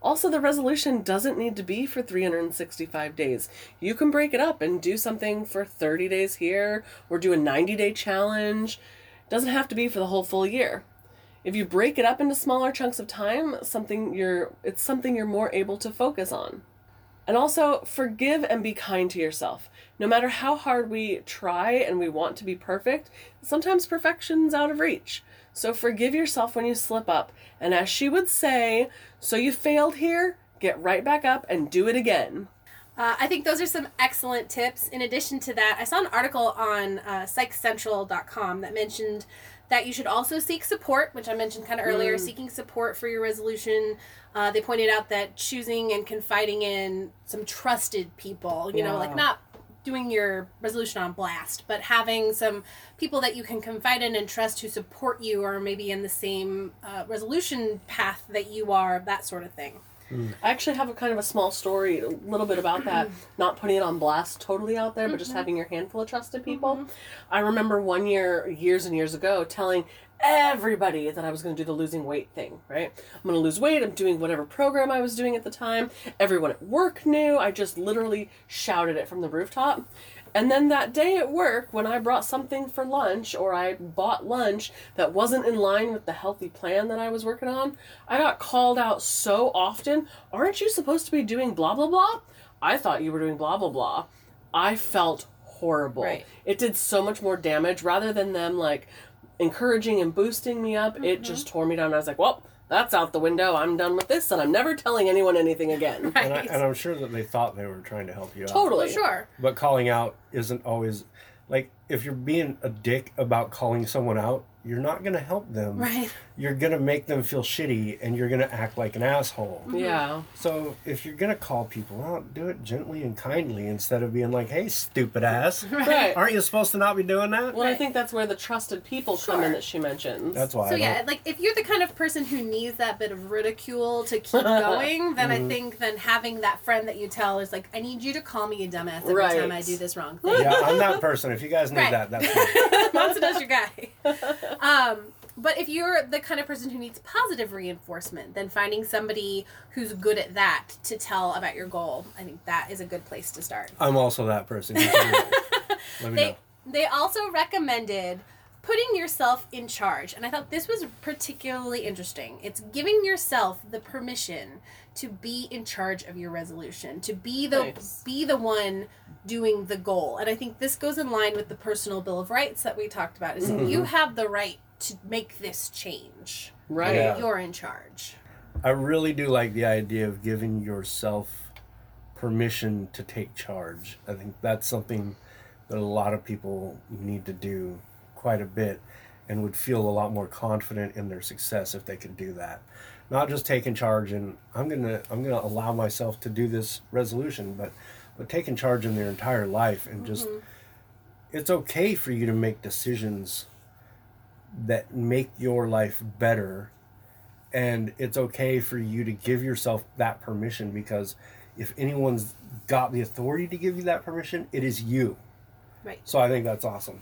Also, the resolution doesn't need to be for 365 days. You can break it up and do something for 30 days here, or do a 90 day challenge. It Doesn't have to be for the whole full year if you break it up into smaller chunks of time something you're it's something you're more able to focus on. And also forgive and be kind to yourself. No matter how hard we try and we want to be perfect sometimes perfection's out of reach. So forgive yourself when you slip up. And as she would say so you failed here? Get right back up and do it again. Uh, I think those are some excellent tips. In addition to that, I saw an article on uh, psychcentral.com that mentioned that you should also seek support, which I mentioned kind of earlier, seeking support for your resolution. Uh, they pointed out that choosing and confiding in some trusted people, you know, like not doing your resolution on blast, but having some people that you can confide in and trust who support you or maybe in the same uh, resolution path that you are, that sort of thing. I actually have a kind of a small story, a little bit about that. Not putting it on blast totally out there, but just mm-hmm. having your handful of trusted people. Mm-hmm. I remember one year, years and years ago, telling everybody that I was going to do the losing weight thing, right? I'm going to lose weight. I'm doing whatever program I was doing at the time. Everyone at work knew. I just literally shouted it from the rooftop. And then that day at work, when I brought something for lunch or I bought lunch that wasn't in line with the healthy plan that I was working on, I got called out so often. Aren't you supposed to be doing blah, blah, blah? I thought you were doing blah, blah, blah. I felt horrible. Right. It did so much more damage rather than them like encouraging and boosting me up. It mm-hmm. just tore me down. I was like, well, that's out the window. I'm done with this and I'm never telling anyone anything again. And, I, Right. and I'm sure that they thought they were trying to help you out. Totally. Sure. But calling out isn't always like if you're being a dick about calling someone out, you're not going to help them. Right. You're going to make them feel shitty and you're going to act like an asshole. Yeah. So if you're going to call people out, do it gently and kindly instead of being like, "Hey, stupid ass." Right. Aren't you supposed to not be doing that? Well, I think that's where the trusted people come in that she mentions. That's why. So yeah, like if you're the kind of person who needs that bit of ridicule to keep going, then Mm-hmm. I think then having that friend that you tell is like, I need you to call me a dumbass every Right. time I do this wrong thing. yeah, I'm that person. If you guys need Right. that, that's fine. Monster your guy. Um, but if you're the kind of person who needs positive reinforcement, then finding somebody who's good at that to tell about your goal, I think that is a good place to start. I'm also that person. Let me They know. they also recommended putting yourself in charge, and I thought this was particularly interesting. It's giving yourself the permission to be in charge of your resolution, to be the Nice. be the one doing the goal. And I think this goes in line with the personal bill of rights that we talked about. Is that mm-hmm. you have the right to make this change. right. Yeah. You're in charge. I really do like the idea of giving yourself permission to take charge. I think that's something that a lot of people need to do quite a bit and would feel a lot more confident in their success if they could do that. Not just taking charge and I'm to I'm to allow myself to do this resolution, but but taking charge in their entire life and just mm-hmm. it's okay for you to make decisions that make your life better. And it's okay for you to give yourself that permission because if anyone's got the authority to give you that permission it is you. Right. so i think that's awesome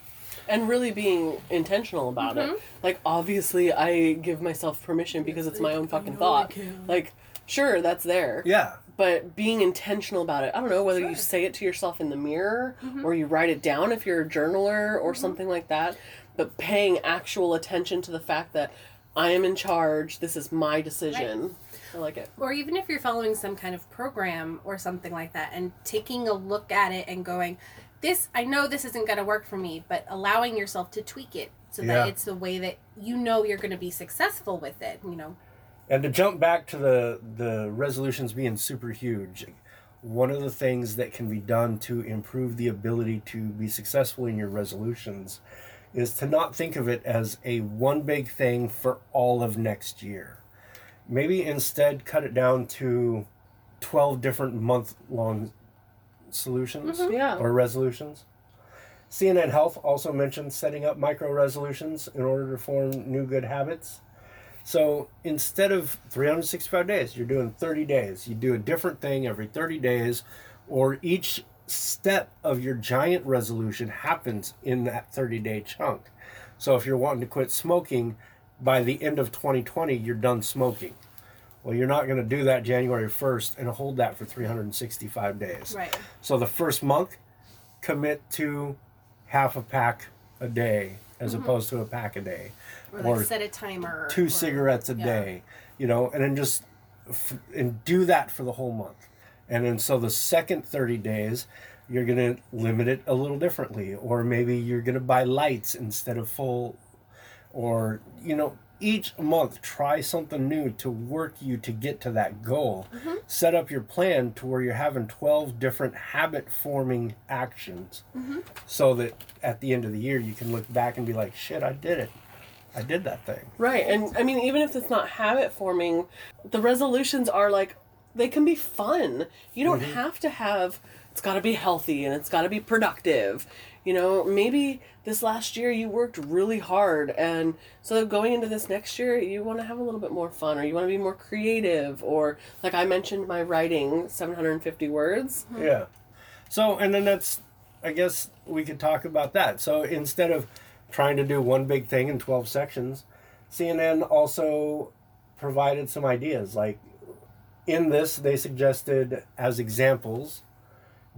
and really being intentional about it. Mm-hmm. Like obviously I give myself permission because it's my own fucking thought. Like sure that's there. Yeah. But being intentional about it. I don't know whether you say it to yourself in the mirror mm-hmm. or you write it down if you're a journaler or mm-hmm. something like that, but paying actual attention to the fact that I am in charge, this is my decision. I like it. or even if you're following some kind of program or something like that and taking a look at it and going this i know this isn't going to work for me but allowing yourself to tweak it so Yeah. that it's the way that you know you're going to be successful with it you know And to jump back to the the resolutions being super huge, one of the things that can be done to improve the ability to be successful in your resolutions is to not think of it as a one big thing for all of next year. Maybe instead cut it down to 12 different month long solutions mm-hmm. Yeah. or resolutions. CNN Health also mentioned setting up micro resolutions in order to form new good habits. So instead of 365 days, you're doing 30 days. You do a different thing every 30 days, or each step of your giant resolution happens in that 30 day chunk. So if you're wanting to quit smoking, by the end of 2020, you're done smoking. Well, you're not going to do that January 1st and hold that for 365 days. right So the first month, commit to half a pack a day as mm-hmm. opposed to a pack a day, or like set a timer two or- cigarettes a yeah. day, you know, and then just f- and do that for the whole month. And then so the second 30 days, you're going to limit it a little differently or maybe you're going to buy lights instead of full or you know each month try something new to work you to get to that goal. Mm-hmm. Set up your plan to where you're having 12 different habit forming actions mm-hmm. so that at the end of the year you can look back and be like shit i did it. I did that thing. Right. And I mean, even if it's not habit forming, the resolutions are like, they can be fun. You don't mm-hmm. have to have, it's got to be healthy and it's got to be productive. You know, maybe this last year you worked really hard. And so going into this next year, you want to have a little bit more fun or you want to be more creative. Or, like I mentioned, my writing 750 words. Hmm. Yeah. So, and then that's, I guess we could talk about that. So instead of trying to do one big thing in 12 sections, CNN also provided some ideas. Like in this, they suggested as examples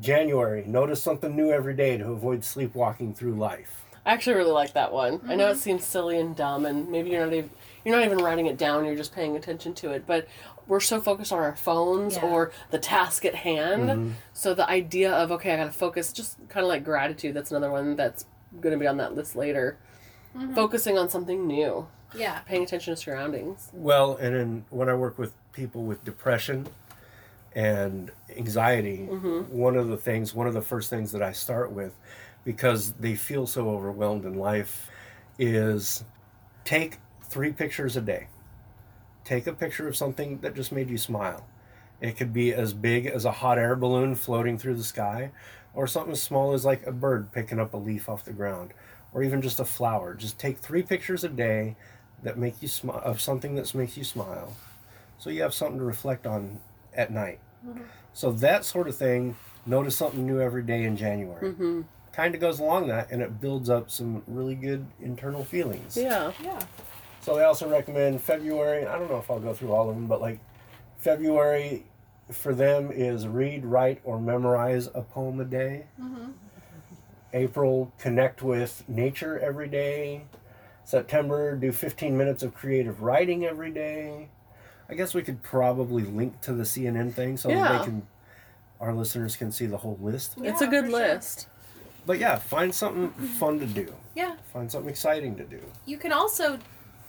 January, notice something new every day to avoid sleepwalking through life. I actually really like that one. I know it seems silly and dumb, and maybe you're not even you're not even writing it down. You're just paying attention to it. But we're so focused on our phones Yeah. or the task at hand. Mm-hmm. So the idea of okay, I got to focus. Just kind of like gratitude. That's another one that's going to be on that list later. Focusing on something new, yeah paying attention to surroundings. Well, and then when I work with people with depression and anxiety, mm-hmm. one of the things, one of the first things that I start with, because they feel so overwhelmed in life, is take three pictures a day. Take a picture of something that just made you smile. It could be as big as a hot air balloon floating through the sky, or something as small as like a bird picking up a leaf off the ground, or even just a flower. Just take three pictures a day that make you smile of something that makes you smile, so you have something to reflect on at night. Mm-hmm. So that sort of thing. Notice something new every day in January. Mm-hmm. Kind of goes along that, and it builds up some really good internal feelings. Yeah. yeah So they also recommend February. I don't know if I'll go through all of them, but like February for them is read, write, or memorize a poem a day. Mm-hmm. April, connect with nature every day. September, do 15 minutes of creative writing every day. I guess we could probably link to the CNN thing so that Yeah. they can, our listeners can see the whole list. it's a good for sure. list. But yeah, find something fun to do. yeah Find something exciting to do. you can also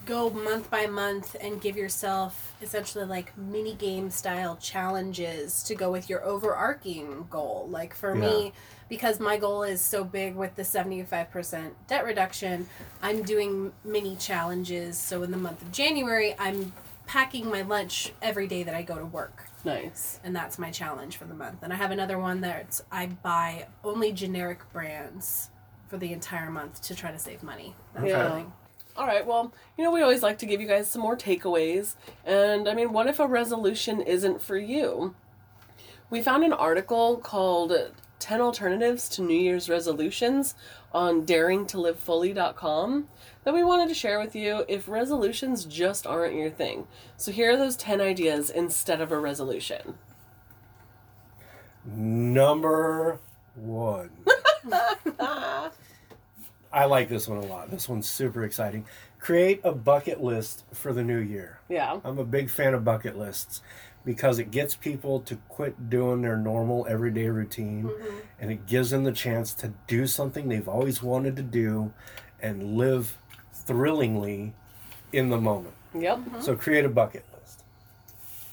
go month by month and give yourself essentially like mini game style challenges to go with your overarching goal like for me because my goal is so big with the 75% debt reduction i'm doing mini challenges so in the month of january i'm packing my lunch every day that i go to work Nice. and that's my challenge for the month and i have another one that's i buy only generic brands for the entire month to try to save money that's Yeah. All right, well, you know, we always like to give you guys some more takeaways. And I mean, what if a resolution isn't for you? We found an article called 10 alternatives to New Year's resolutions on daringtolivefully.com that we wanted to share with you if resolutions just aren't your thing. So here are those 10 ideas instead of a resolution. Number one. I like this one a lot. This one's super exciting. Create a bucket list for the new year. Yeah. I'm a big fan of bucket lists because it gets people to quit doing their normal everyday routine mm-hmm. and it gives them the chance to do something they've always wanted to do and live thrillingly in the moment. Yep. Mm-hmm. So create a bucket list.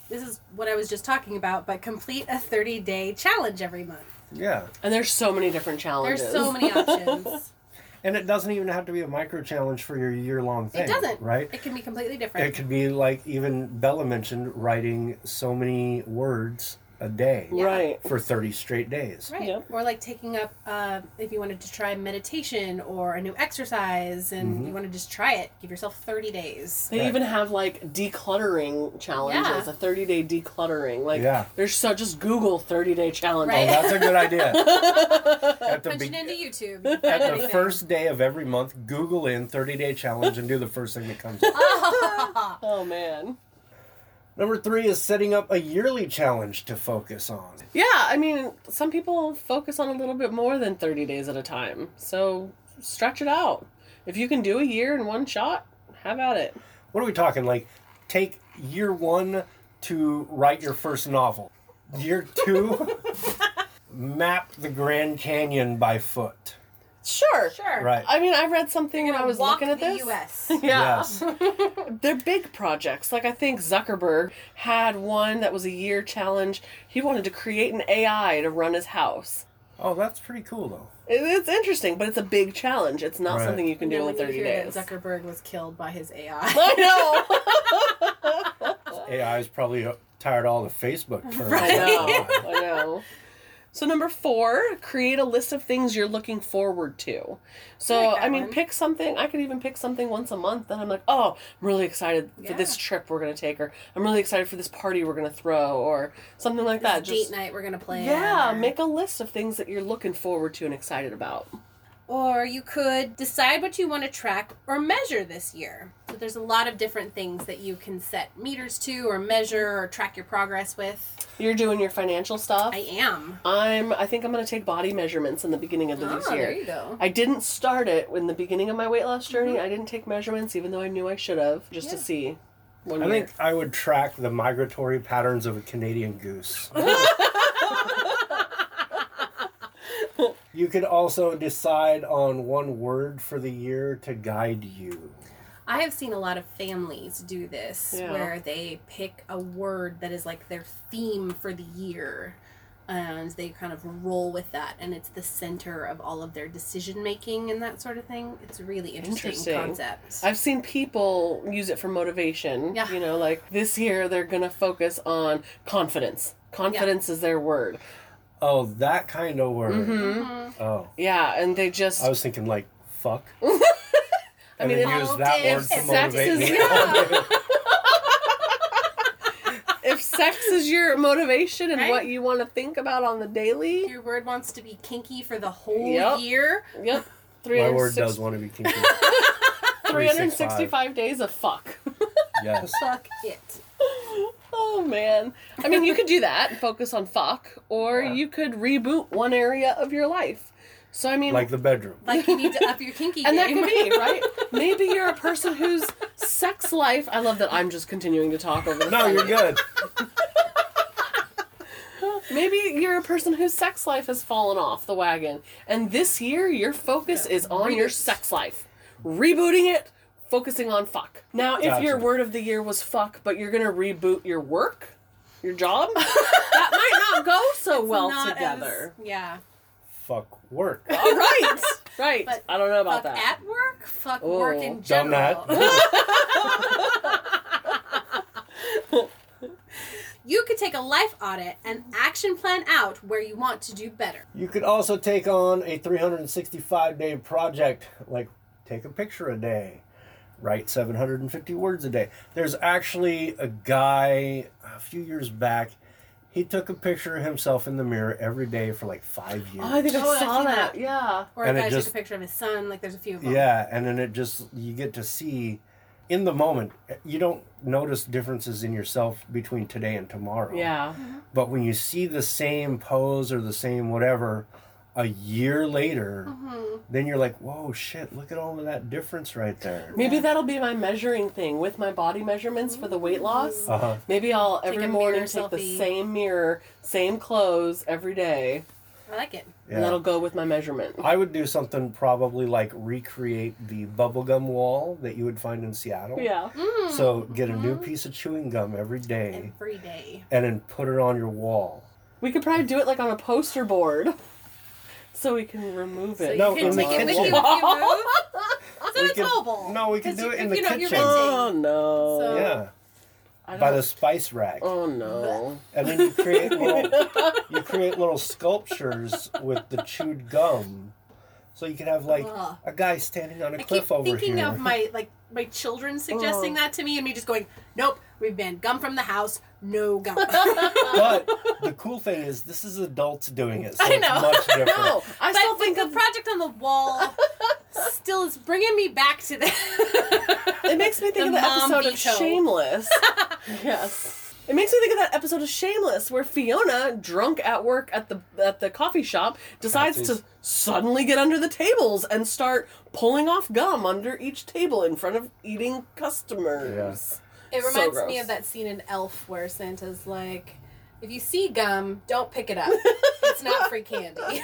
This is what I was just talking about, but complete a 30 day challenge every month. Yeah. And there's so many different challenges. There's so many options. And it doesn't even have to be a micro challenge for your year long thing. it doesn't. Right? It can be completely different. It could be like even Bella mentioned writing so many words a day Right. for 30 straight days. Right. Yep. Or like taking up, uh, if you wanted to try meditation or a new exercise and Mm-hmm. you want to just try it, give yourself 30 days. They Right. even have like decluttering challenges, Yeah. a 30 day decluttering. Like, Yeah. there's so just Google 30 day challenge. Right. Oh, that's a good idea. at the, Punch it be- into YouTube. at the first day of every month, Google in 30 day challenge and do the first thing that comes up. Oh, man. Number three is setting up a yearly challenge to focus on. Yeah, I mean, some people focus on a little bit more than 30 days at a time. So stretch it out. If you can do a year in one shot, have at it. What are we talking? Like, take year one to write your first novel, year two, map the Grand Canyon by foot. Sure. Sure. Right. I mean, I read something and I was Walk looking at the this. U.S. Yeah. Yes. They're big projects. Like I think Zuckerberg had one that was a year challenge. He wanted to create an AI to run his house. Oh, that's pretty cool, though. It- It's interesting, but it's a big challenge. It's not Right. something you can And do then in when 30 hear days. that Zuckerberg was killed by his AI. I know. AI is probably tired of all the Facebook terms. I know. I know. So number four, create a list of things you're looking forward to. So I like I mean, one. pick something. I could even pick something once a month that I'm like, oh, I'm really excited for this trip we're gonna take, or I'm really excited for this party we're gonna throw, or something like that. This date night we're gonna plan. yeah, or- make a list of things that you're looking forward to and excited about. Or you could decide what you want to track or measure this year. So there's a lot of different things that you can set meters to or measure or track your progress with. You're doing your financial stuff. I am. I'm. I think I'm gonna take body measurements in the beginning of Oh, this ah, year. there you go. I didn't start it in the beginning of my weight loss journey. Mm-hmm. I didn't take measurements, even though I knew I should have, just to see. One I year. think I would track the migratory patterns of a Canadian goose. you could also decide on one word for the year to guide you. I have seen a lot of families do this Yeah. where they pick a word that is like their theme for the year and they kind of roll with that and it's the center of all of their decision making and that sort of thing. It's a really interesting, Interesting. concept. I've seen people use it for motivation. Yeah. You know, like this year they're gonna focus on confidence. Confidence is their word. Oh, that kind of word. Mm-hmm. Oh, Yeah, and they just. I was thinking like fuck. I and mean, then use that word to sex motivate is- me. yeah. if sex is your motivation and Right. what you want to think about on the daily, Your word wants to be kinky for the whole Yep. year. yep. My word 306 does want to be kinky. 365 days of fuck. Yes. Fuck it. Oh man. I mean, you could do that and focus on fuck, or Yeah. you could reboot one area of your life. So I mean, Like the bedroom. Like you need to up your kinky and that game. could be right. Maybe you're a person whose sex life. I love that I'm just continuing to talk over. The No, you're good. Maybe you're a person whose sex life has fallen off the wagon, and this year your focus is on your sex life, rebooting it, focusing on fuck. Now, if Gotcha. your word of the year was fuck, but you're gonna reboot your work, your job, that might not go so well together. as- yeah. Fuck work. All right, right. But I don't know about Fuck that. at work. Fuck Oh. work in Done general. you could take a life audit and action plan out where you want to do better. You could also take on a 365 day project, like take a picture a day, write 750 words a day. There's actually a guy a few years back, He took a picture of himself in the mirror every day for like five oh, years. Oh, I think Oh, I I've saw seen that. that. Yeah. Or And a guy just- took a picture of his son. Like there's a few of them. Yeah, and then it just you get to see in the moment. You don't notice differences in yourself between today and tomorrow. Yeah. Mm-hmm. But when you see the same pose or the same whatever a year later, Mm-hmm. then you're like, "Whoa, shit! Look at all of that difference right there." Maybe that'll be my measuring thing with my body measurements for the weight loss. Uh huh. Maybe I'll every a morning mirror take the same mirror, same clothes every day, I like it. Yeah. and that'll go with my measurement. I would do something probably like recreate the bubblegum wall that you would find in Seattle. Yeah. So get a new Mm-hmm. piece of chewing gum every day Every day. and then put it on your wall. We could probably do it like on a poster board. So we can remove it. So it. you No, can in the take it with you kitchen. if you move. So We it's could- mobile. no, we could 'Cause do you- it in if the you know, you're kitchen. Oh no. So- Yeah, I by the don't- spice rack. Oh no. And then you create little you create little sculptures with the chewed gum. So you can have like Ugh. a guy standing on a I keep cliff over here. thinking here. of my like my children suggesting Oh. that to me and me just going, Nope, we've banned gum from the house, no gum. but the cool thing is this is adults doing it, so I it's know. much different. No, I but still like, think the of project on the wall still is bringing me back to that. it makes me think The of the episode of. Shameless. yes. It makes me think of that episode of Shameless where Fiona, drunk at work at the at the coffee shop, decides to suddenly get under the tables and start pulling off gum under each table in front of eating customers. It So reminds me of that scene in Elf where Santa's like, if you see gum, don't pick it up. it's not free candy.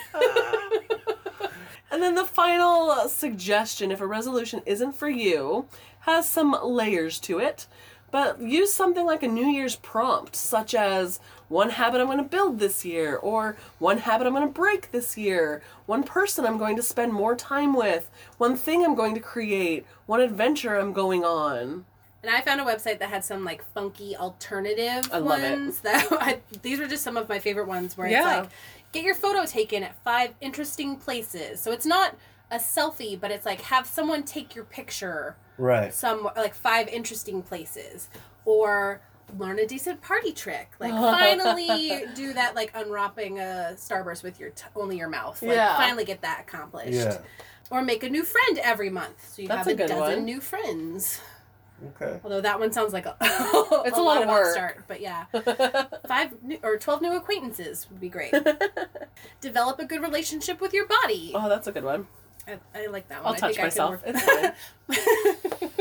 And then the final uh, suggestion if a resolution isn't for you, has some layers to it, but use something like a New Year's prompt, such as one habit I'm going to build this year, or one habit I'm going to break this year, one person I'm going to spend more time with, one thing I'm going to create, one adventure I'm going on. And I found a website that had some like funky alternative I love it. ones. That I, these were just some of my favorite ones where Yeah. it's like, get your photo taken at five interesting places. So it's not a selfie, but it's like have someone take your picture Right. some like five interesting places or learn a decent party trick like finally do that like unwrapping a starburst with your t- only your mouth like Yeah. finally get that accomplished Yeah. or make a new friend every month so you That's have a, a dozen one. new friends Okay. although that one sounds like a, It's a lot of work. start but yeah five new, or 12 new acquaintances would be great develop a good relationship with your body Oh, that's a good one. I, I like that one I'll I touch think I could myself. work- It's.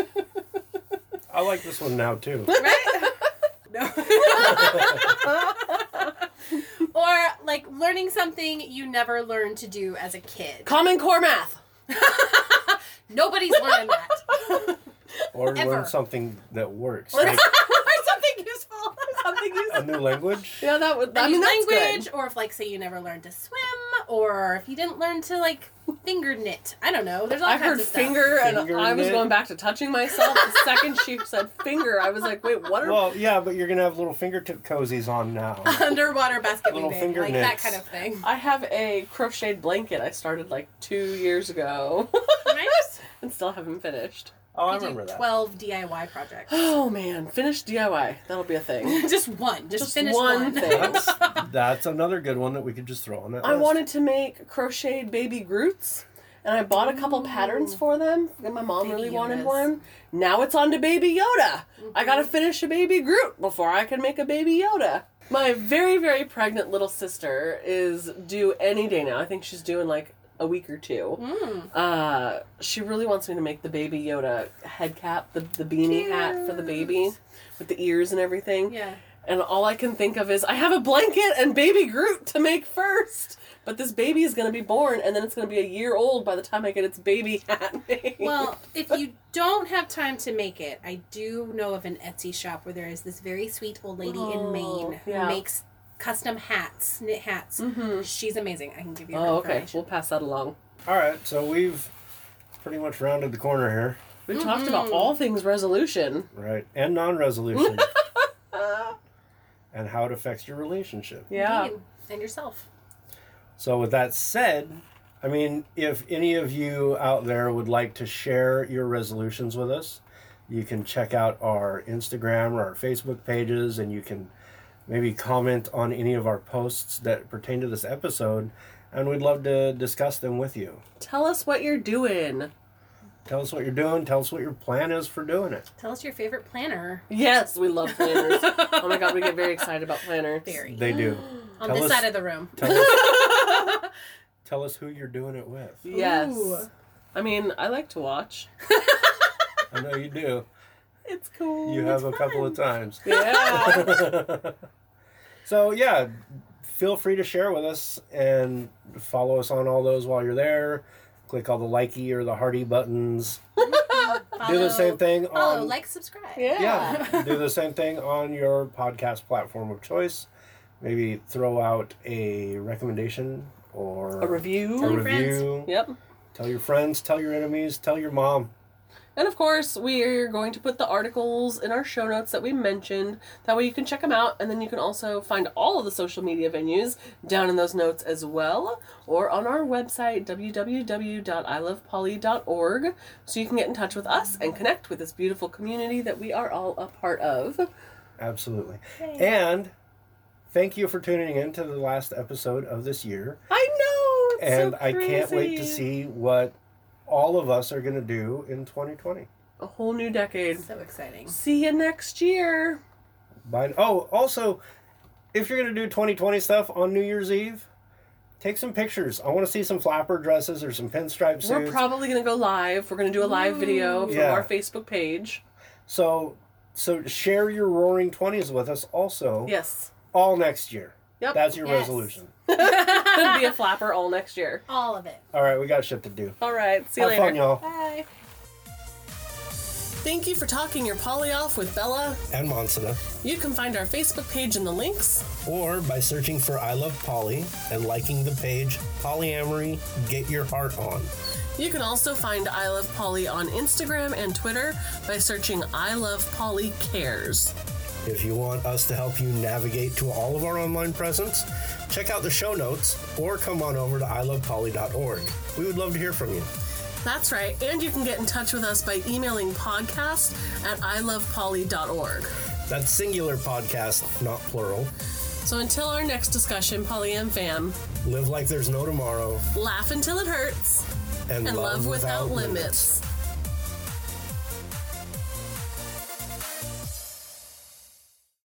I like this one now too. right? no. or like learning something you never learned to do as a kid. Common Core math. Nobody's learning that. Or Ever. learn something that works. Like something useful. Something you a new language. Yeah, that would. A I new language, good. or if like say you never learned to swim, or if you didn't learn to like finger knit. I don't know. There's all I kinds heard of stuff. finger, and Finger I was knit. going back to touching myself. The second she said finger, I was like, "Wait, what?" Are Well, yeah, but you're gonna have little fingertip cozies on now. Underwater basket Little weaving, finger like that knits. kind of thing. I have a crocheted blanket I started like two years ago, Right? and still haven't finished. Oh, I You do remember that. Twelve DIY projects. Oh man, finished DIY. That'll be a thing. just one. Just, Just finish one one. thing. That's, that's another good one that we could just throw on that I list. wanted to make crocheted baby Groots, and I bought a couple patterns for them. And my mom Baby really wanted one. Now it's on to Baby Yoda. I mm-hmm. gotta finish a Baby Groot before I can make a Baby Yoda. My very, very pregnant little sister is due any day now. I think she's due in like a week or two. Mm. Uh, she really wants me to make the Baby Yoda head cap, the, the beanie hat for the baby with the ears and everything. Yeah. And all I can think of is I have a blanket and baby Groot to make first. But this baby is going to be born and then it's going to be a year old by the time I get its baby hat made. Well, if you don't have time to make it, I do know of an Etsy shop where there is this very sweet old lady in Oh, Maine who yeah. makes custom hats, knit hats. Mhm. She's amazing. I can give you her Oh, okay. We'll pass that along. All right, so we've pretty much rounded the corner here, We talked about all things resolution. right? And non-resolution, and how it affects your relationship. Yeah. Indeed. And yourself. So, with that said, I mean, if any of you out there would like to share your resolutions with us, you can check out our Instagram or our Facebook pages, and you can maybe comment on any of our posts that pertain to this episode, and we'd love to discuss them with you. Tell us what you're doing. Tell us what you're doing. Tell us what your plan is for doing it. Tell us your favorite planner. Yes, we love planners. oh my god, we get very excited about planners. Very. They do. On Tell this us- side of the room. Tell us, tell us who you're doing it with. Yes. Ooh. I mean, I like to watch. I know you do. It's cool. You have a couple of times. Yeah. So yeah, feel free to share with us and follow us on all those while you're there. Click all the likey or the hearty buttons. do the same thing Follow, like, subscribe. yeah. yeah. do the same thing on your podcast platform of choice. Maybe throw out a recommendation or A review. a Tell your friends. review. Yep. Tell your friends. Tell your enemies. Tell your mom. And of course, we are going to put the articles in our show notes that we mentioned. That way you can check them out, and then you can also find all of the social media venues down in those notes as well, or on our website, www.ilovepoly.org, so you can get in touch with us and connect with this beautiful community that we are all a part of. Absolutely. And thank you for tuning in to the last episode of this year. I know! It's and so I can't wait to see what all of us are going to do in 2020. A whole new decade. So exciting. See you next year. By, oh, also, if you're going to do 2020 stuff on New Year's Eve, take some pictures. I want to see some flapper dresses or some pinstripe suits. We're probably going to go live. We're going to do a live video mm. from Yeah. our Facebook page. so, so share your roaring 20s with us also Yes. all next year. Yep. That's your Yes. resolution. Gonna be a flapper all next year. All of it. All right, we got shit to do. All right. See you Have later. fun, y'all. Bye. Thank you for talking your poly off with Bella. And Monsita. You can find our Facebook page in the links. or by searching for I Love Poly and liking the page Polyamory Get Your Heart On. You can also find I Love Poly on Instagram and Twitter by searching I Love Poly Cares. If you want us to help you navigate to all of our online presence, check out the show notes or come on over to ilovepoly.org. We would love to hear from you. That's right, and you can get in touch with us by emailing podcast at ilovepoly.org. That's singular podcast, not plural. So until our next discussion, Polly and fam, Live like there's no tomorrow laugh until it hurts and, and love, without, limits.